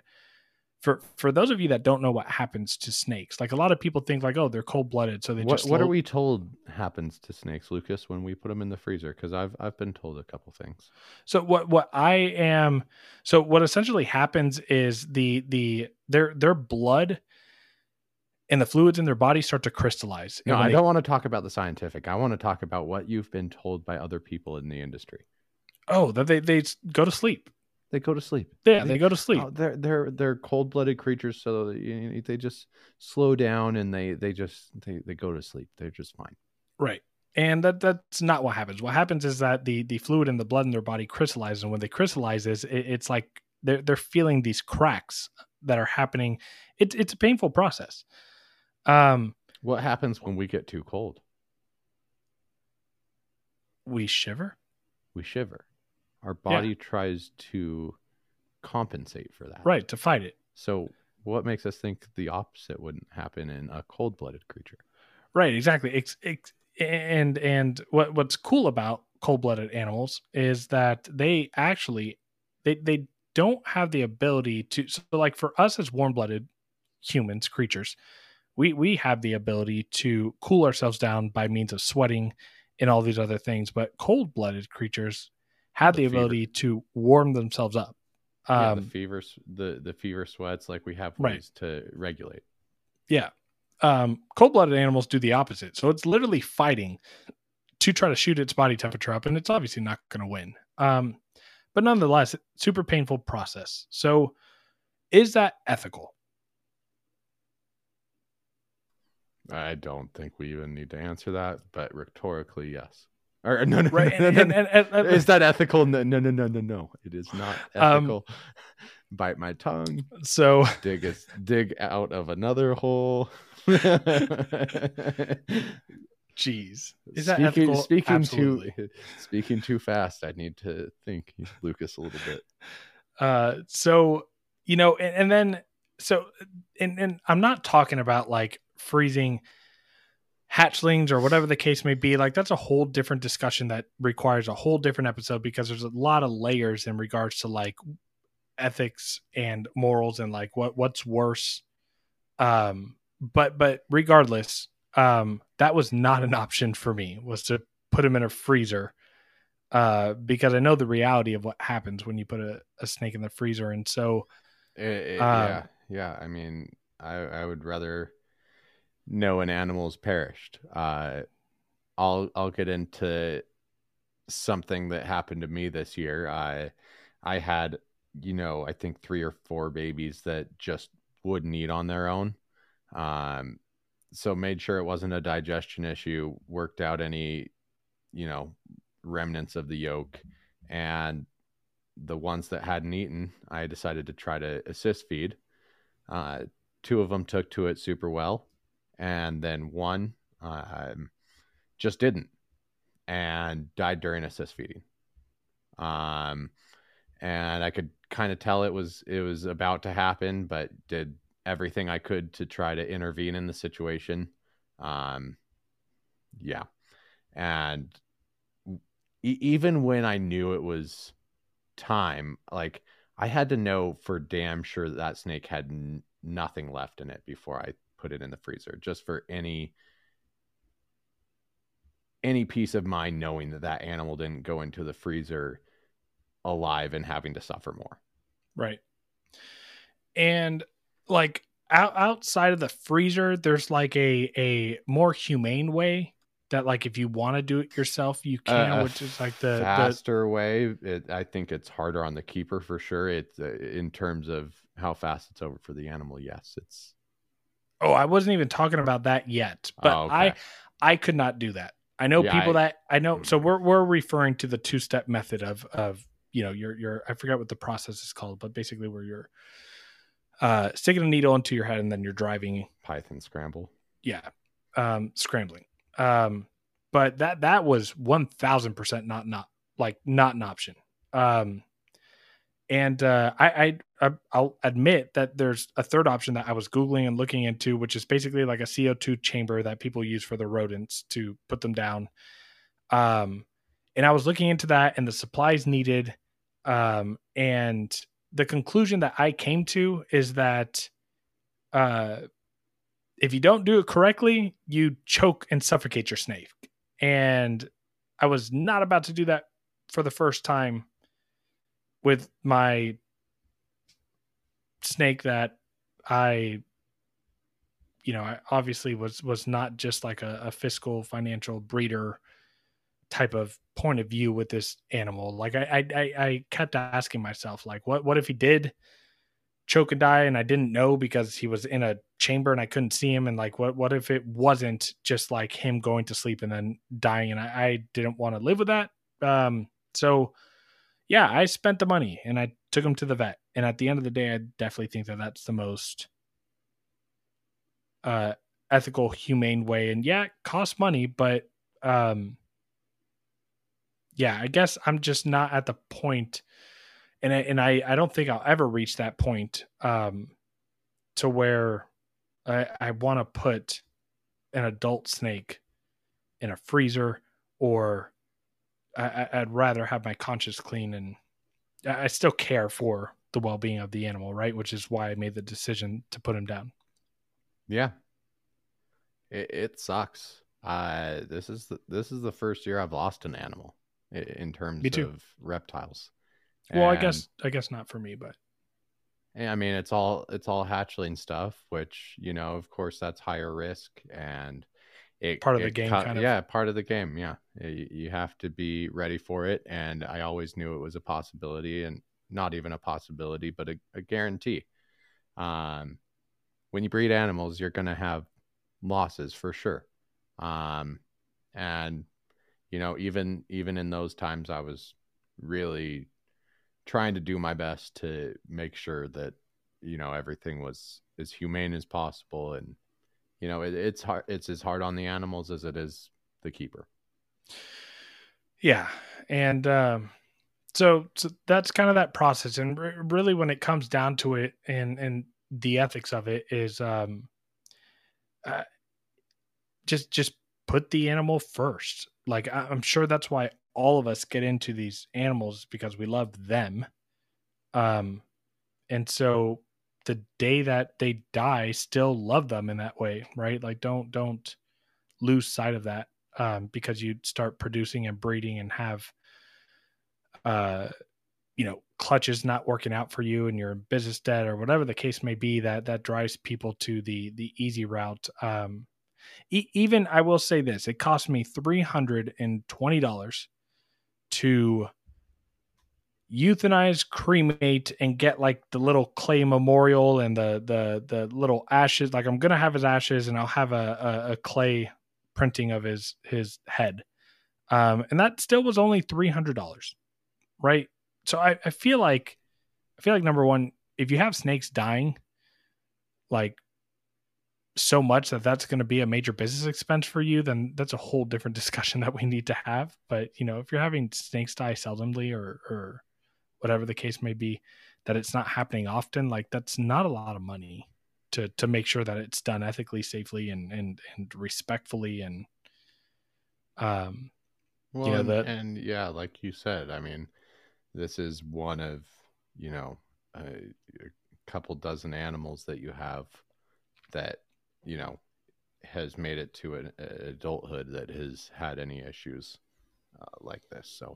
for for those of you that don't know what happens to snakes, like a lot of people think like, oh, they're cold blooded, so they What just what are we told happens to snakes, Lucas, when we put them in the freezer? Because I've I've been told a couple things. So what what I am so what essentially happens is the the their their blood and the fluids in their body start to crystallize. No, I they- don't want to talk about the scientific. I want to talk about what you've been told by other people in the industry. Oh, that they they go to sleep. They go to sleep. Yeah, they go to sleep. Oh, they're they're they're cold blooded creatures, so they just slow down and they they just they, they go to sleep. They're just fine. Right. And that that's not what happens. What happens is that the the fluid in the blood in their body crystallizes, and when they crystallizes, it, it's like they're they're feeling these cracks that are happening. It's it's a painful process. Um, What happens when we get too cold? we shiver. We shiver. Our body tries to compensate for that. Right to fight it. So what makes us think the opposite wouldn't happen in a cold blooded creature? Right, exactly. Ex- ex- and and what what's cool about cold-blooded animals is that they actually they they don't have the ability to so like for us as warm-blooded humans creatures we we have the ability to cool ourselves down by means of sweating and all these other things but cold-blooded creatures have The the, ability to warm themselves up yeah, um the fever, the the fever sweats. Like we have Right. ways to regulate. Yeah. Um, cold blooded animals do the opposite. So it's literally fighting to try to shoot its body temperature up, and it's obviously not going to win. Um, but nonetheless, super painful process. So is that ethical? I don't think we even need to answer that, but rhetorically, yes. Or no, no, Right. no, no, and, no. and- and- Is that ethical? No, no, no, no, no, no. It is not Um, ethical. Bite my tongue. so Dig a, dig out of another hole. Jeez, Is that speaking, ethical? speaking Absolutely. too speaking too fast. I need to think, Lucas, a little bit. Uh, so you know, and, and then so, and and I'm not talking about like freezing hatchlings or whatever the case may be. Like that's a whole different discussion that requires a whole different episode because there's a lot of layers in regards to like ethics and morals and like what what's worse. Um, but but regardless, um, that was not an option for me. Was to put him in a freezer uh, because I know the reality of what happens when you put a, a snake in the freezer. And so, It- it- Um, yeah, yeah. I mean, I I would rather know an animal's perished. Uh, I'll I'll get into something that happened to me this year. I I had you know I think three or four babies that just wouldn't eat on their own. Um, so made sure it wasn't a digestion issue. Worked out any you know remnants of the yolk and the ones that hadn't eaten, I decided to try to assist feed. Uh, two of them took to it super well, and then one um, just didn't and died during assist feeding. Um, and I could kind of tell it was it was about to happen, but did everything I could to try to intervene in the situation. Um, yeah, and e- even when I knew it was time, like I had to know for damn sure that, that snake had n- nothing left in it before I put it in the freezer, just for any any peace of mind knowing that that animal didn't go into the freezer alive and having to suffer more. right. And like out, outside of the freezer, there's like a, a more humane way that like, if you want to do it yourself, you can, Uh, which is like the, the, faster way. It, I think it's harder on the keeper for sure. It's uh, in terms of how fast it's over for the animal. Yes, it's Oh, I wasn't even talking about that yet. But Oh, okay. I I could not do that. I know Yeah, people I- that I know. So we're we're referring to the two step method of of you know your your I forget what the process is called, but basically where you're uh, sticking a needle into your head and then you're driving Python scramble. yeah um scrambling um but that that was 1000% not not like not an option um and uh I, I i'll admit that there's a third option that i was googling and looking into which is basically like a co2 chamber that people use for the rodents to put them down. Um and i was looking into that and the supplies needed. Um and the conclusion that i came to is that uh if you don't do it correctly, you choke and suffocate your snake. And I was not about to do that for the first time with my snake that I you know, I obviously was was not just like a, a fiscal financial breeder type of point of view with this animal. Like I, I I kept asking myself, like, what what if he did choke and die and I didn't know because he was in a chamber and I couldn't see him and like what what if it wasn't just like him going to sleep and then dying and I, I didn't want to live with that. Um so yeah, I spent the money and I took him to the vet. And at the end of the day, I definitely think that that's the most uh ethical, humane way. And yeah, it costs money, but um yeah, I guess I'm just not at the point and I, and I, I don't think I'll ever reach that point um, to where I, I want to put an adult snake in a freezer or I, I'd rather have my conscience clean and I still care for the well-being of the animal, right? Which is why I made the decision to put him down. Yeah. It, it sucks. Uh, this is the, this is the first year I've lost an animal in terms of reptiles. Well, I guess I guess not for me, but I mean, it's all it's all hatchling stuff, which you know, of course, that's higher risk and it Part of the game, cut- kind of. Yeah, part of the game. Yeah, you, you have to be ready for it, and I always knew it was a possibility, and not even a possibility, but a, a guarantee. Um, when you breed animals, you're going to have losses for sure. Um, and you know, even even in those times, I was really trying to do my best to make sure that you know everything was as humane as possible and you know it, it's hard it's as hard on the animals as it is the keeper. Yeah. And um so, so that's kind of that process. And re- really when it comes down to it and and the ethics of it is um uh, just just put the animal first. Like I, i'm sure that's why all of us get into these animals because we love them. Um and so the day that they die still love them in that way right? Like don't don't lose sight of that um, because you start producing and breeding and have uh you know clutches not working out for you and you're in business debt or whatever the case may be that that drives people to the the easy route. Um e- even i will say this it cost me $320 to euthanize cremate and get like the little clay memorial and the the the little ashes. Like i'm gonna have his ashes and i'll have a, a, a clay printing of his his head. Um and that still was only $300 right? So I, I feel like i feel like number one if you have snakes dying like so much that that's going to be a major business expense for you then that's a whole different discussion that we need to have. But you know if you're having snakes die seldomly or or whatever the case may be that it's not happening often like that's not a lot of money to to make sure that it's done ethically safely and and and respectfully and um well know, and, that- and yeah like you said i mean this is one of you know a, a couple dozen animals that you have that you know has made it to an adulthood that has had any issues uh, like this so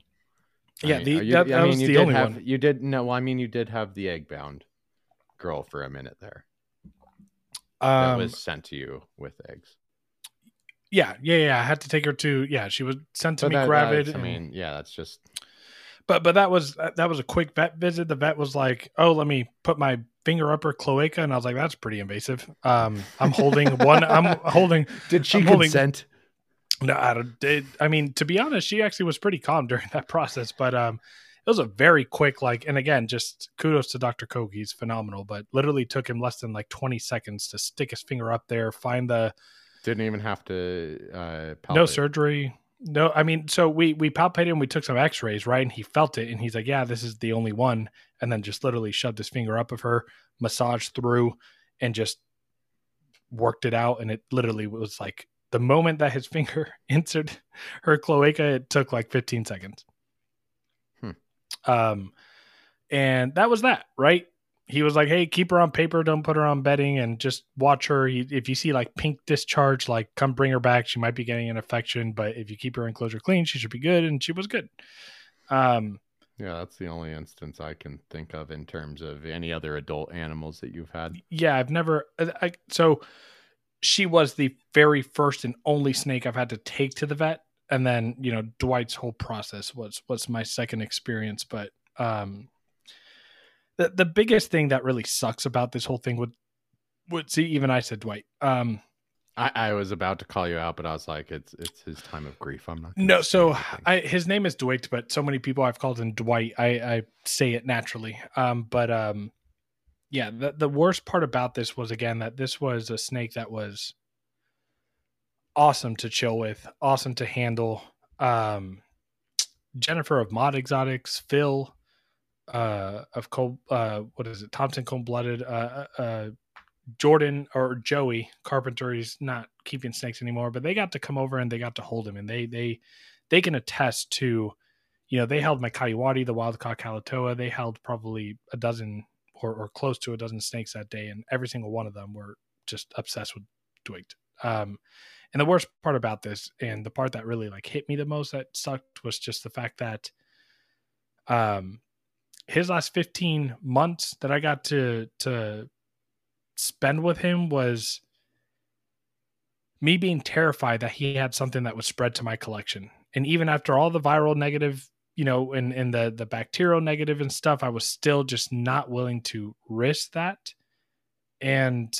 I Yeah, mean, the- uh, you- that- that was you the only have, one. You did no. I mean, you did have the egg bound girl for a minute there that um was sent to you with eggs. yeah yeah yeah i had to take her to yeah she was sent to But me that- gravid that's- I mean, yeah, that's just but but that was that was a quick vet visit. The vet was like, "Oh, let me put my finger up her cloaca," and I was like, "That's pretty invasive." Um, I'm holding one. I'm holding. Did she I'm holding- consent? No, I don't. It, I mean, to be honest, she actually was pretty calm during that process. But um, it was a very quick, like, and again, just kudos to Dr. Koch. He's phenomenal. But literally took him less than like 20 seconds to stick his finger up there, find the Didn't even have to. Uh, no surgery. No, I mean, so we we palpated and we took some X-rays, right? And he felt it, and he's like, "Yeah, this is the only one." And then just literally shoved his finger up of her, massaged through, and just worked it out. And it literally was like the moment that his finger entered her cloaca, it took like 15 seconds. Hmm. Um, and that was that, right? He was like, "Hey, keep her on paper, don't put her on bedding, and just watch her. If you see like pink discharge, like come bring her back. She might be getting an infection, but if you keep her enclosure clean, she should be good." And she was good. Um, Yeah, that's the only instance I can think of in terms of any other adult animals that you've had. yeah, I've never. I, I- so she was the very first and only snake I've had to take to the vet, and then you know Dwight's whole process was was my second experience. But um, the the biggest thing that really sucks about this whole thing would would see even I said Dwight. Um, I, I was about to call you out, but I was like, it's it's his time of grief. I'm not. No, so. I his name is Dwight, but so many people I've called him Dwight. I, I say it naturally. Um, but um, yeah, the the worst part about this was again that this was a snake that was awesome to chill with, awesome to handle. Um, Jennifer of Mod Exotics, Phil, uh, of cold, uh, what is it, Thompson Cold Blooded, uh, uh, Jordan or Joey Carpenter. is not keeping snakes anymore, but they got to come over and they got to hold him, and they they they can attest to, you know, they held my Kayuadi, the wild caught Kalatoa. They held probably a dozen or, or close to a dozen snakes that day, and every single one of them were just obsessed with Dwight. Um, and the worst part about this, and the part that really like hit me the most that sucked was just the fact that, um, his last 15 months that I got to to spend with him was me being terrified that he had something that would spread to my collection. And even after all the viral negative, you know, and, and the the bacterial negative and stuff, I was still just not willing to risk that. And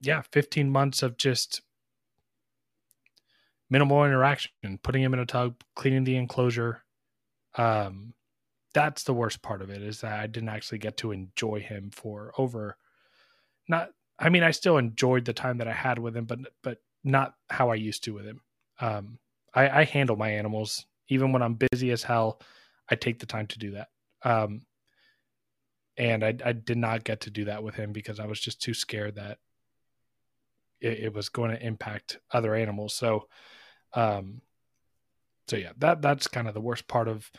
yeah, 15 months of just minimal interaction, putting him in a tub, cleaning the enclosure. Um, that's the worst part of it is that I didn't actually get to enjoy him for over not I mean I still enjoyed the time that I had with him, but but not how I used to with him. Um I, I handle my animals. Even when I'm busy as hell, I take the time to do that. Um and I I did not get to do that with him because I was just too scared that it, it was going to impact other animals. So um so yeah, that that's kind of the worst part of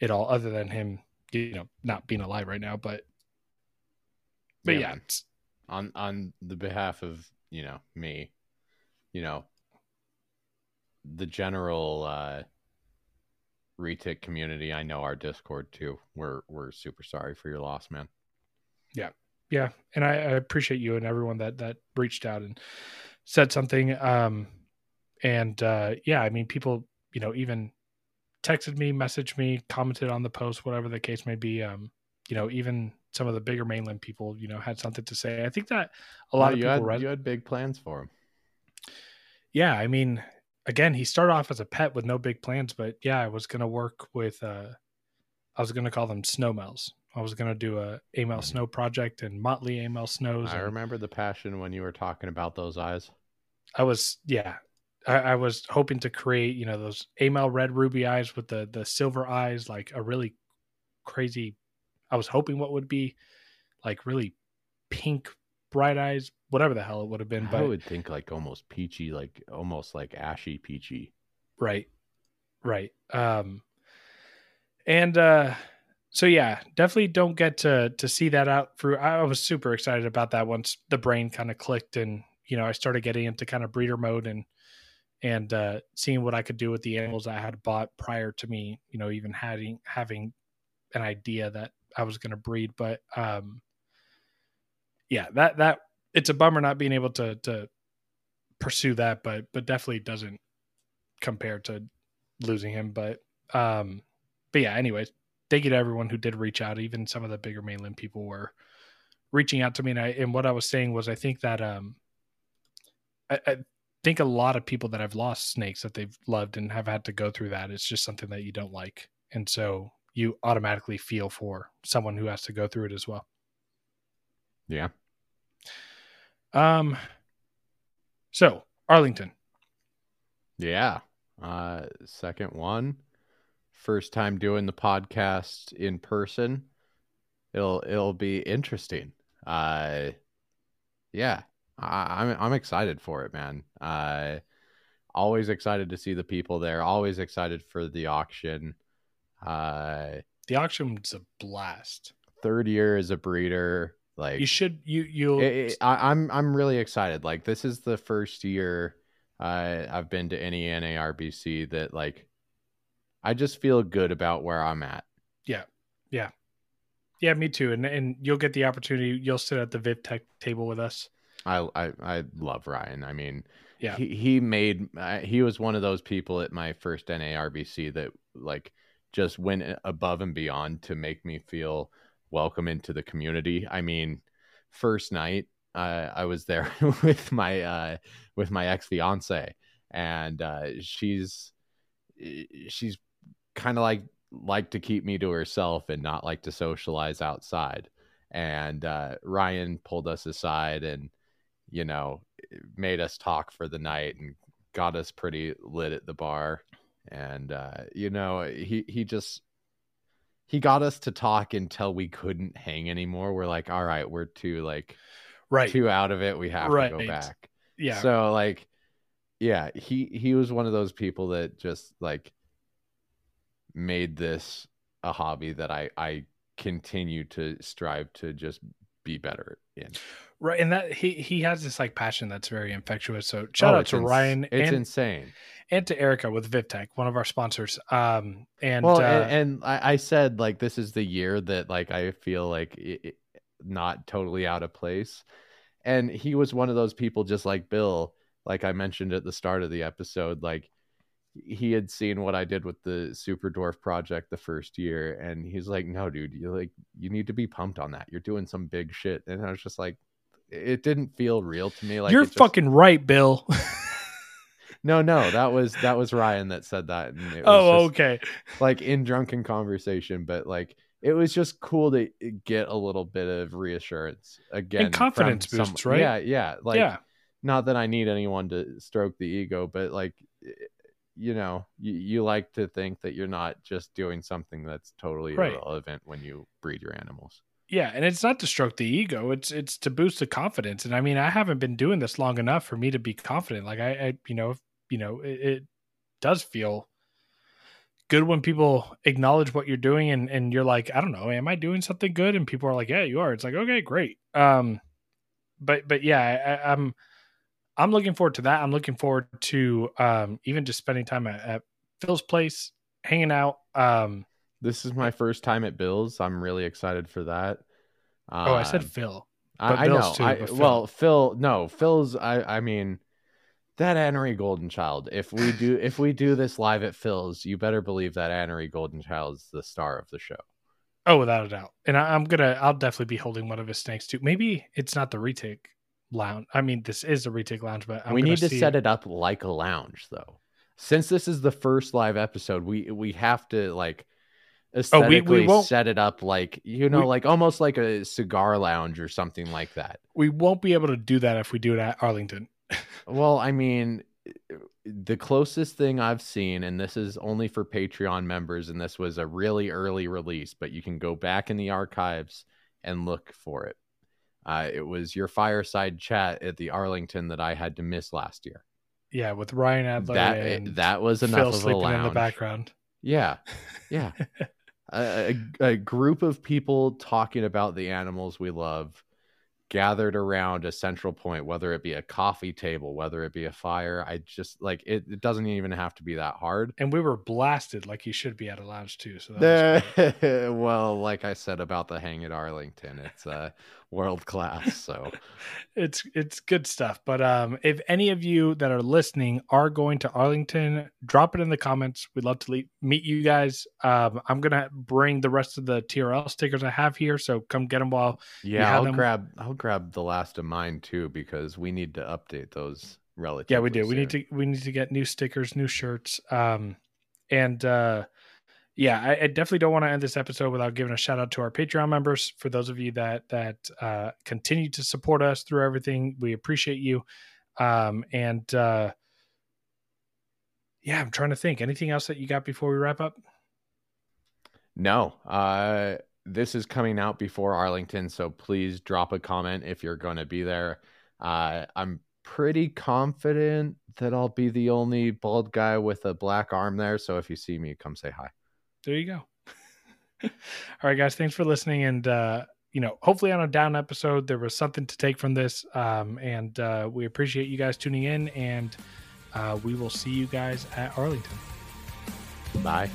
it all, other than him, you know, not being alive right now. But but Yeah, yeah, on on the behalf of you know me, you know, the general uh retic community. I know our Discord too. We're we're super sorry for your loss, man. yeah yeah and I, I appreciate you and everyone that that reached out and said something um and uh yeah i mean people you know even texted me messaged me commented on the post whatever the case may be um you know even some of the bigger mainland people you know had something to say i think that a lot of you people had you had big plans for him. yeah i mean again he started off as a pet with no big plans but yeah i was gonna work with uh i was gonna call them snowmells i was gonna do a Amel Mhm. snow project and motley Amel snows I and- remember the passion when you were talking about those eyes. I was yeah. I, I was hoping to create, you know, those Amel red ruby eyes with the the silver eyes, like a really crazy. I was hoping what would be like really pink bright eyes, whatever the hell it would have been. I But would think like almost peachy, like almost like ashy peachy. right, right. Um, and uh, so yeah, definitely don't get to to see that out through. I was super excited about that once the brain kind of clicked and you know I started getting into kind of breeder mode and and uh, seeing what I could do with the animals I had bought prior to me, you know, even having having an idea that I was going to breed. But um, yeah, that that it's a bummer not being able to to pursue that, but but definitely doesn't compare to losing him. But um, but yeah, anyways, thank you to everyone who did reach out. Even some of the bigger mainland people were reaching out to me. And I, and what I was saying was, I think that, um, I, I think a lot of people that have lost snakes that they've loved and have had to go through that. It's just something that you don't like. And so you automatically feel for someone who has to go through it as well. Yeah. Um, so Arlington. Yeah. Uh, second one. First time doing the podcast in person. It'll it'll be interesting. Uh, yeah, I, I'm I'm excited for it, man. Uh, always excited to see the people there. Always excited for the auction. Uh, the auction was a blast. Third year as a breeder, like you should you you. I, I'm I'm really excited. Like this is the first year uh, I've been to any NARBC that like I just feel good about where I'm at. Yeah, yeah, yeah. Me too. And and you'll get the opportunity. You'll sit at the VivTech table with us. I I, I love Ryan. I mean, yeah, he he made uh, he was one of those people at my first NARBC that like just went above and beyond to make me feel welcome into the community. I mean, first night I was there with my uh, with my ex fiance, and uh, she's she's kind of like like to keep me to herself and not like to socialize outside. And uh, Ryan pulled us aside and you know made us talk for the night and got us pretty lit at the bar. And uh, you know he he just he got us to talk until we couldn't hang anymore. We're like, all right, we're too like right too out of it. We have right. to go back. Yeah. So like, yeah, he he was one of those people that just like made this a hobby that I I continue to strive to just be better in. Right, and that he he has this like passion that's very infectious. So shout Oh, out to ins- Ryan It's and, insane. and to Erica with VivTech, one of our sponsors. Um, and well, uh, and, and I, I said like this is the year that like I feel like it, it- not totally out of place, and he was one of those people just like Bill, like I mentioned at the start of the episode, like he had seen what I did with the Super Dwarf project the first year, and he's like, "No, dude, you like you need to be pumped on that. You're doing some big shit." And I was just like, it didn't feel real to me. Like you're just- fucking right, Bill. no, no, that was that was Ryan that said that. And it was oh, just- okay. like in drunken conversation, but like it was just cool to uh, get a little bit of reassurance again, from confidence some- boosts, right? Yeah, yeah. Like, yeah, not that I need anyone to stroke the ego, but like, you know, you, you like to think that you're not just doing something that's totally Right. irrelevant when you breed your animals. yeah, and it's not to stroke the ego; it's it's to boost the confidence. And I mean, I haven't been doing this long enough for me to be confident. Like I, I you know, you know, it, it does feel good when people acknowledge what you're doing and and you're like i don't know am i doing something good and people are like yeah you are it's like okay great um but but yeah I, i'm i'm looking forward to that i'm looking forward to um even just spending time at, at phil's place hanging out um This is my first time at Bill's. I'm really excited for that. oh i said Um, phil I, I know. too, I, Phil. Well, Phil, no, Phil's. I, I mean, that Anery Golden Child. If we do, if we do this live at Phil's, you better believe that Anery Golden Child is the star of the show. oh without a doubt and I, i'm gonna i'll definitely be holding one of his snakes too maybe it's not the Retic lounge i mean this is a Retic lounge but I'm we need to see- set it up like a lounge, though. Since this is the first live episode, we we have to like Oh, we aesthetically set it up like you know, We- like almost like a cigar lounge or something like that. we won't be able to do that if we do it at arlington Well, I mean, the closest thing I've seen, and this is only for Patreon members, and this was a really early release, but you can go back in the archives and look for it. Uh, it was your fireside chat at the Arlington that I had to miss last year. Yeah, with Ryan Adler That and that was enough Phil of a lounge. in the background. Yeah, yeah. a, a, a group of people talking about the animals we love gathered around a central point whether it be a coffee table whether it be a fire i just like it, it doesn't even have to be that hard And we were blasted like you should be at a lounge too. So well like i said about the hang at arlington it's uh world class. So it's it's good stuff. But um, if any of you that are listening are going to Arlington, drop it in the comments. We'd love to le- meet you guys. Um, I'm gonna bring the rest of the TRL stickers I have here, so come get them while. yeah, I'll them. grab I'll grab the last of mine too because we need to update those relatively. Yeah, we do. Soon. We need to we need to get new stickers, new shirts. Um, and uh yeah, I, I, definitely don't want to end this episode without giving a shout out to our Patreon members. For those of you that that uh, continue to support us through everything, we appreciate you. Um, and uh, yeah, I'm trying to think. Anything else that you got before we wrap up? No. Uh, this is coming out before Arlington, so please drop a comment if you're going to be there. Uh, I'm pretty confident that I'll be the only bald guy with a black arm there. So if you see me, come say hi there you go. All right, guys, thanks for listening. And, uh, you know, hopefully on a down episode, there was something to take from this. Um, and uh, we appreciate you guys tuning in. And uh, we will see you guys at Arlington. Bye.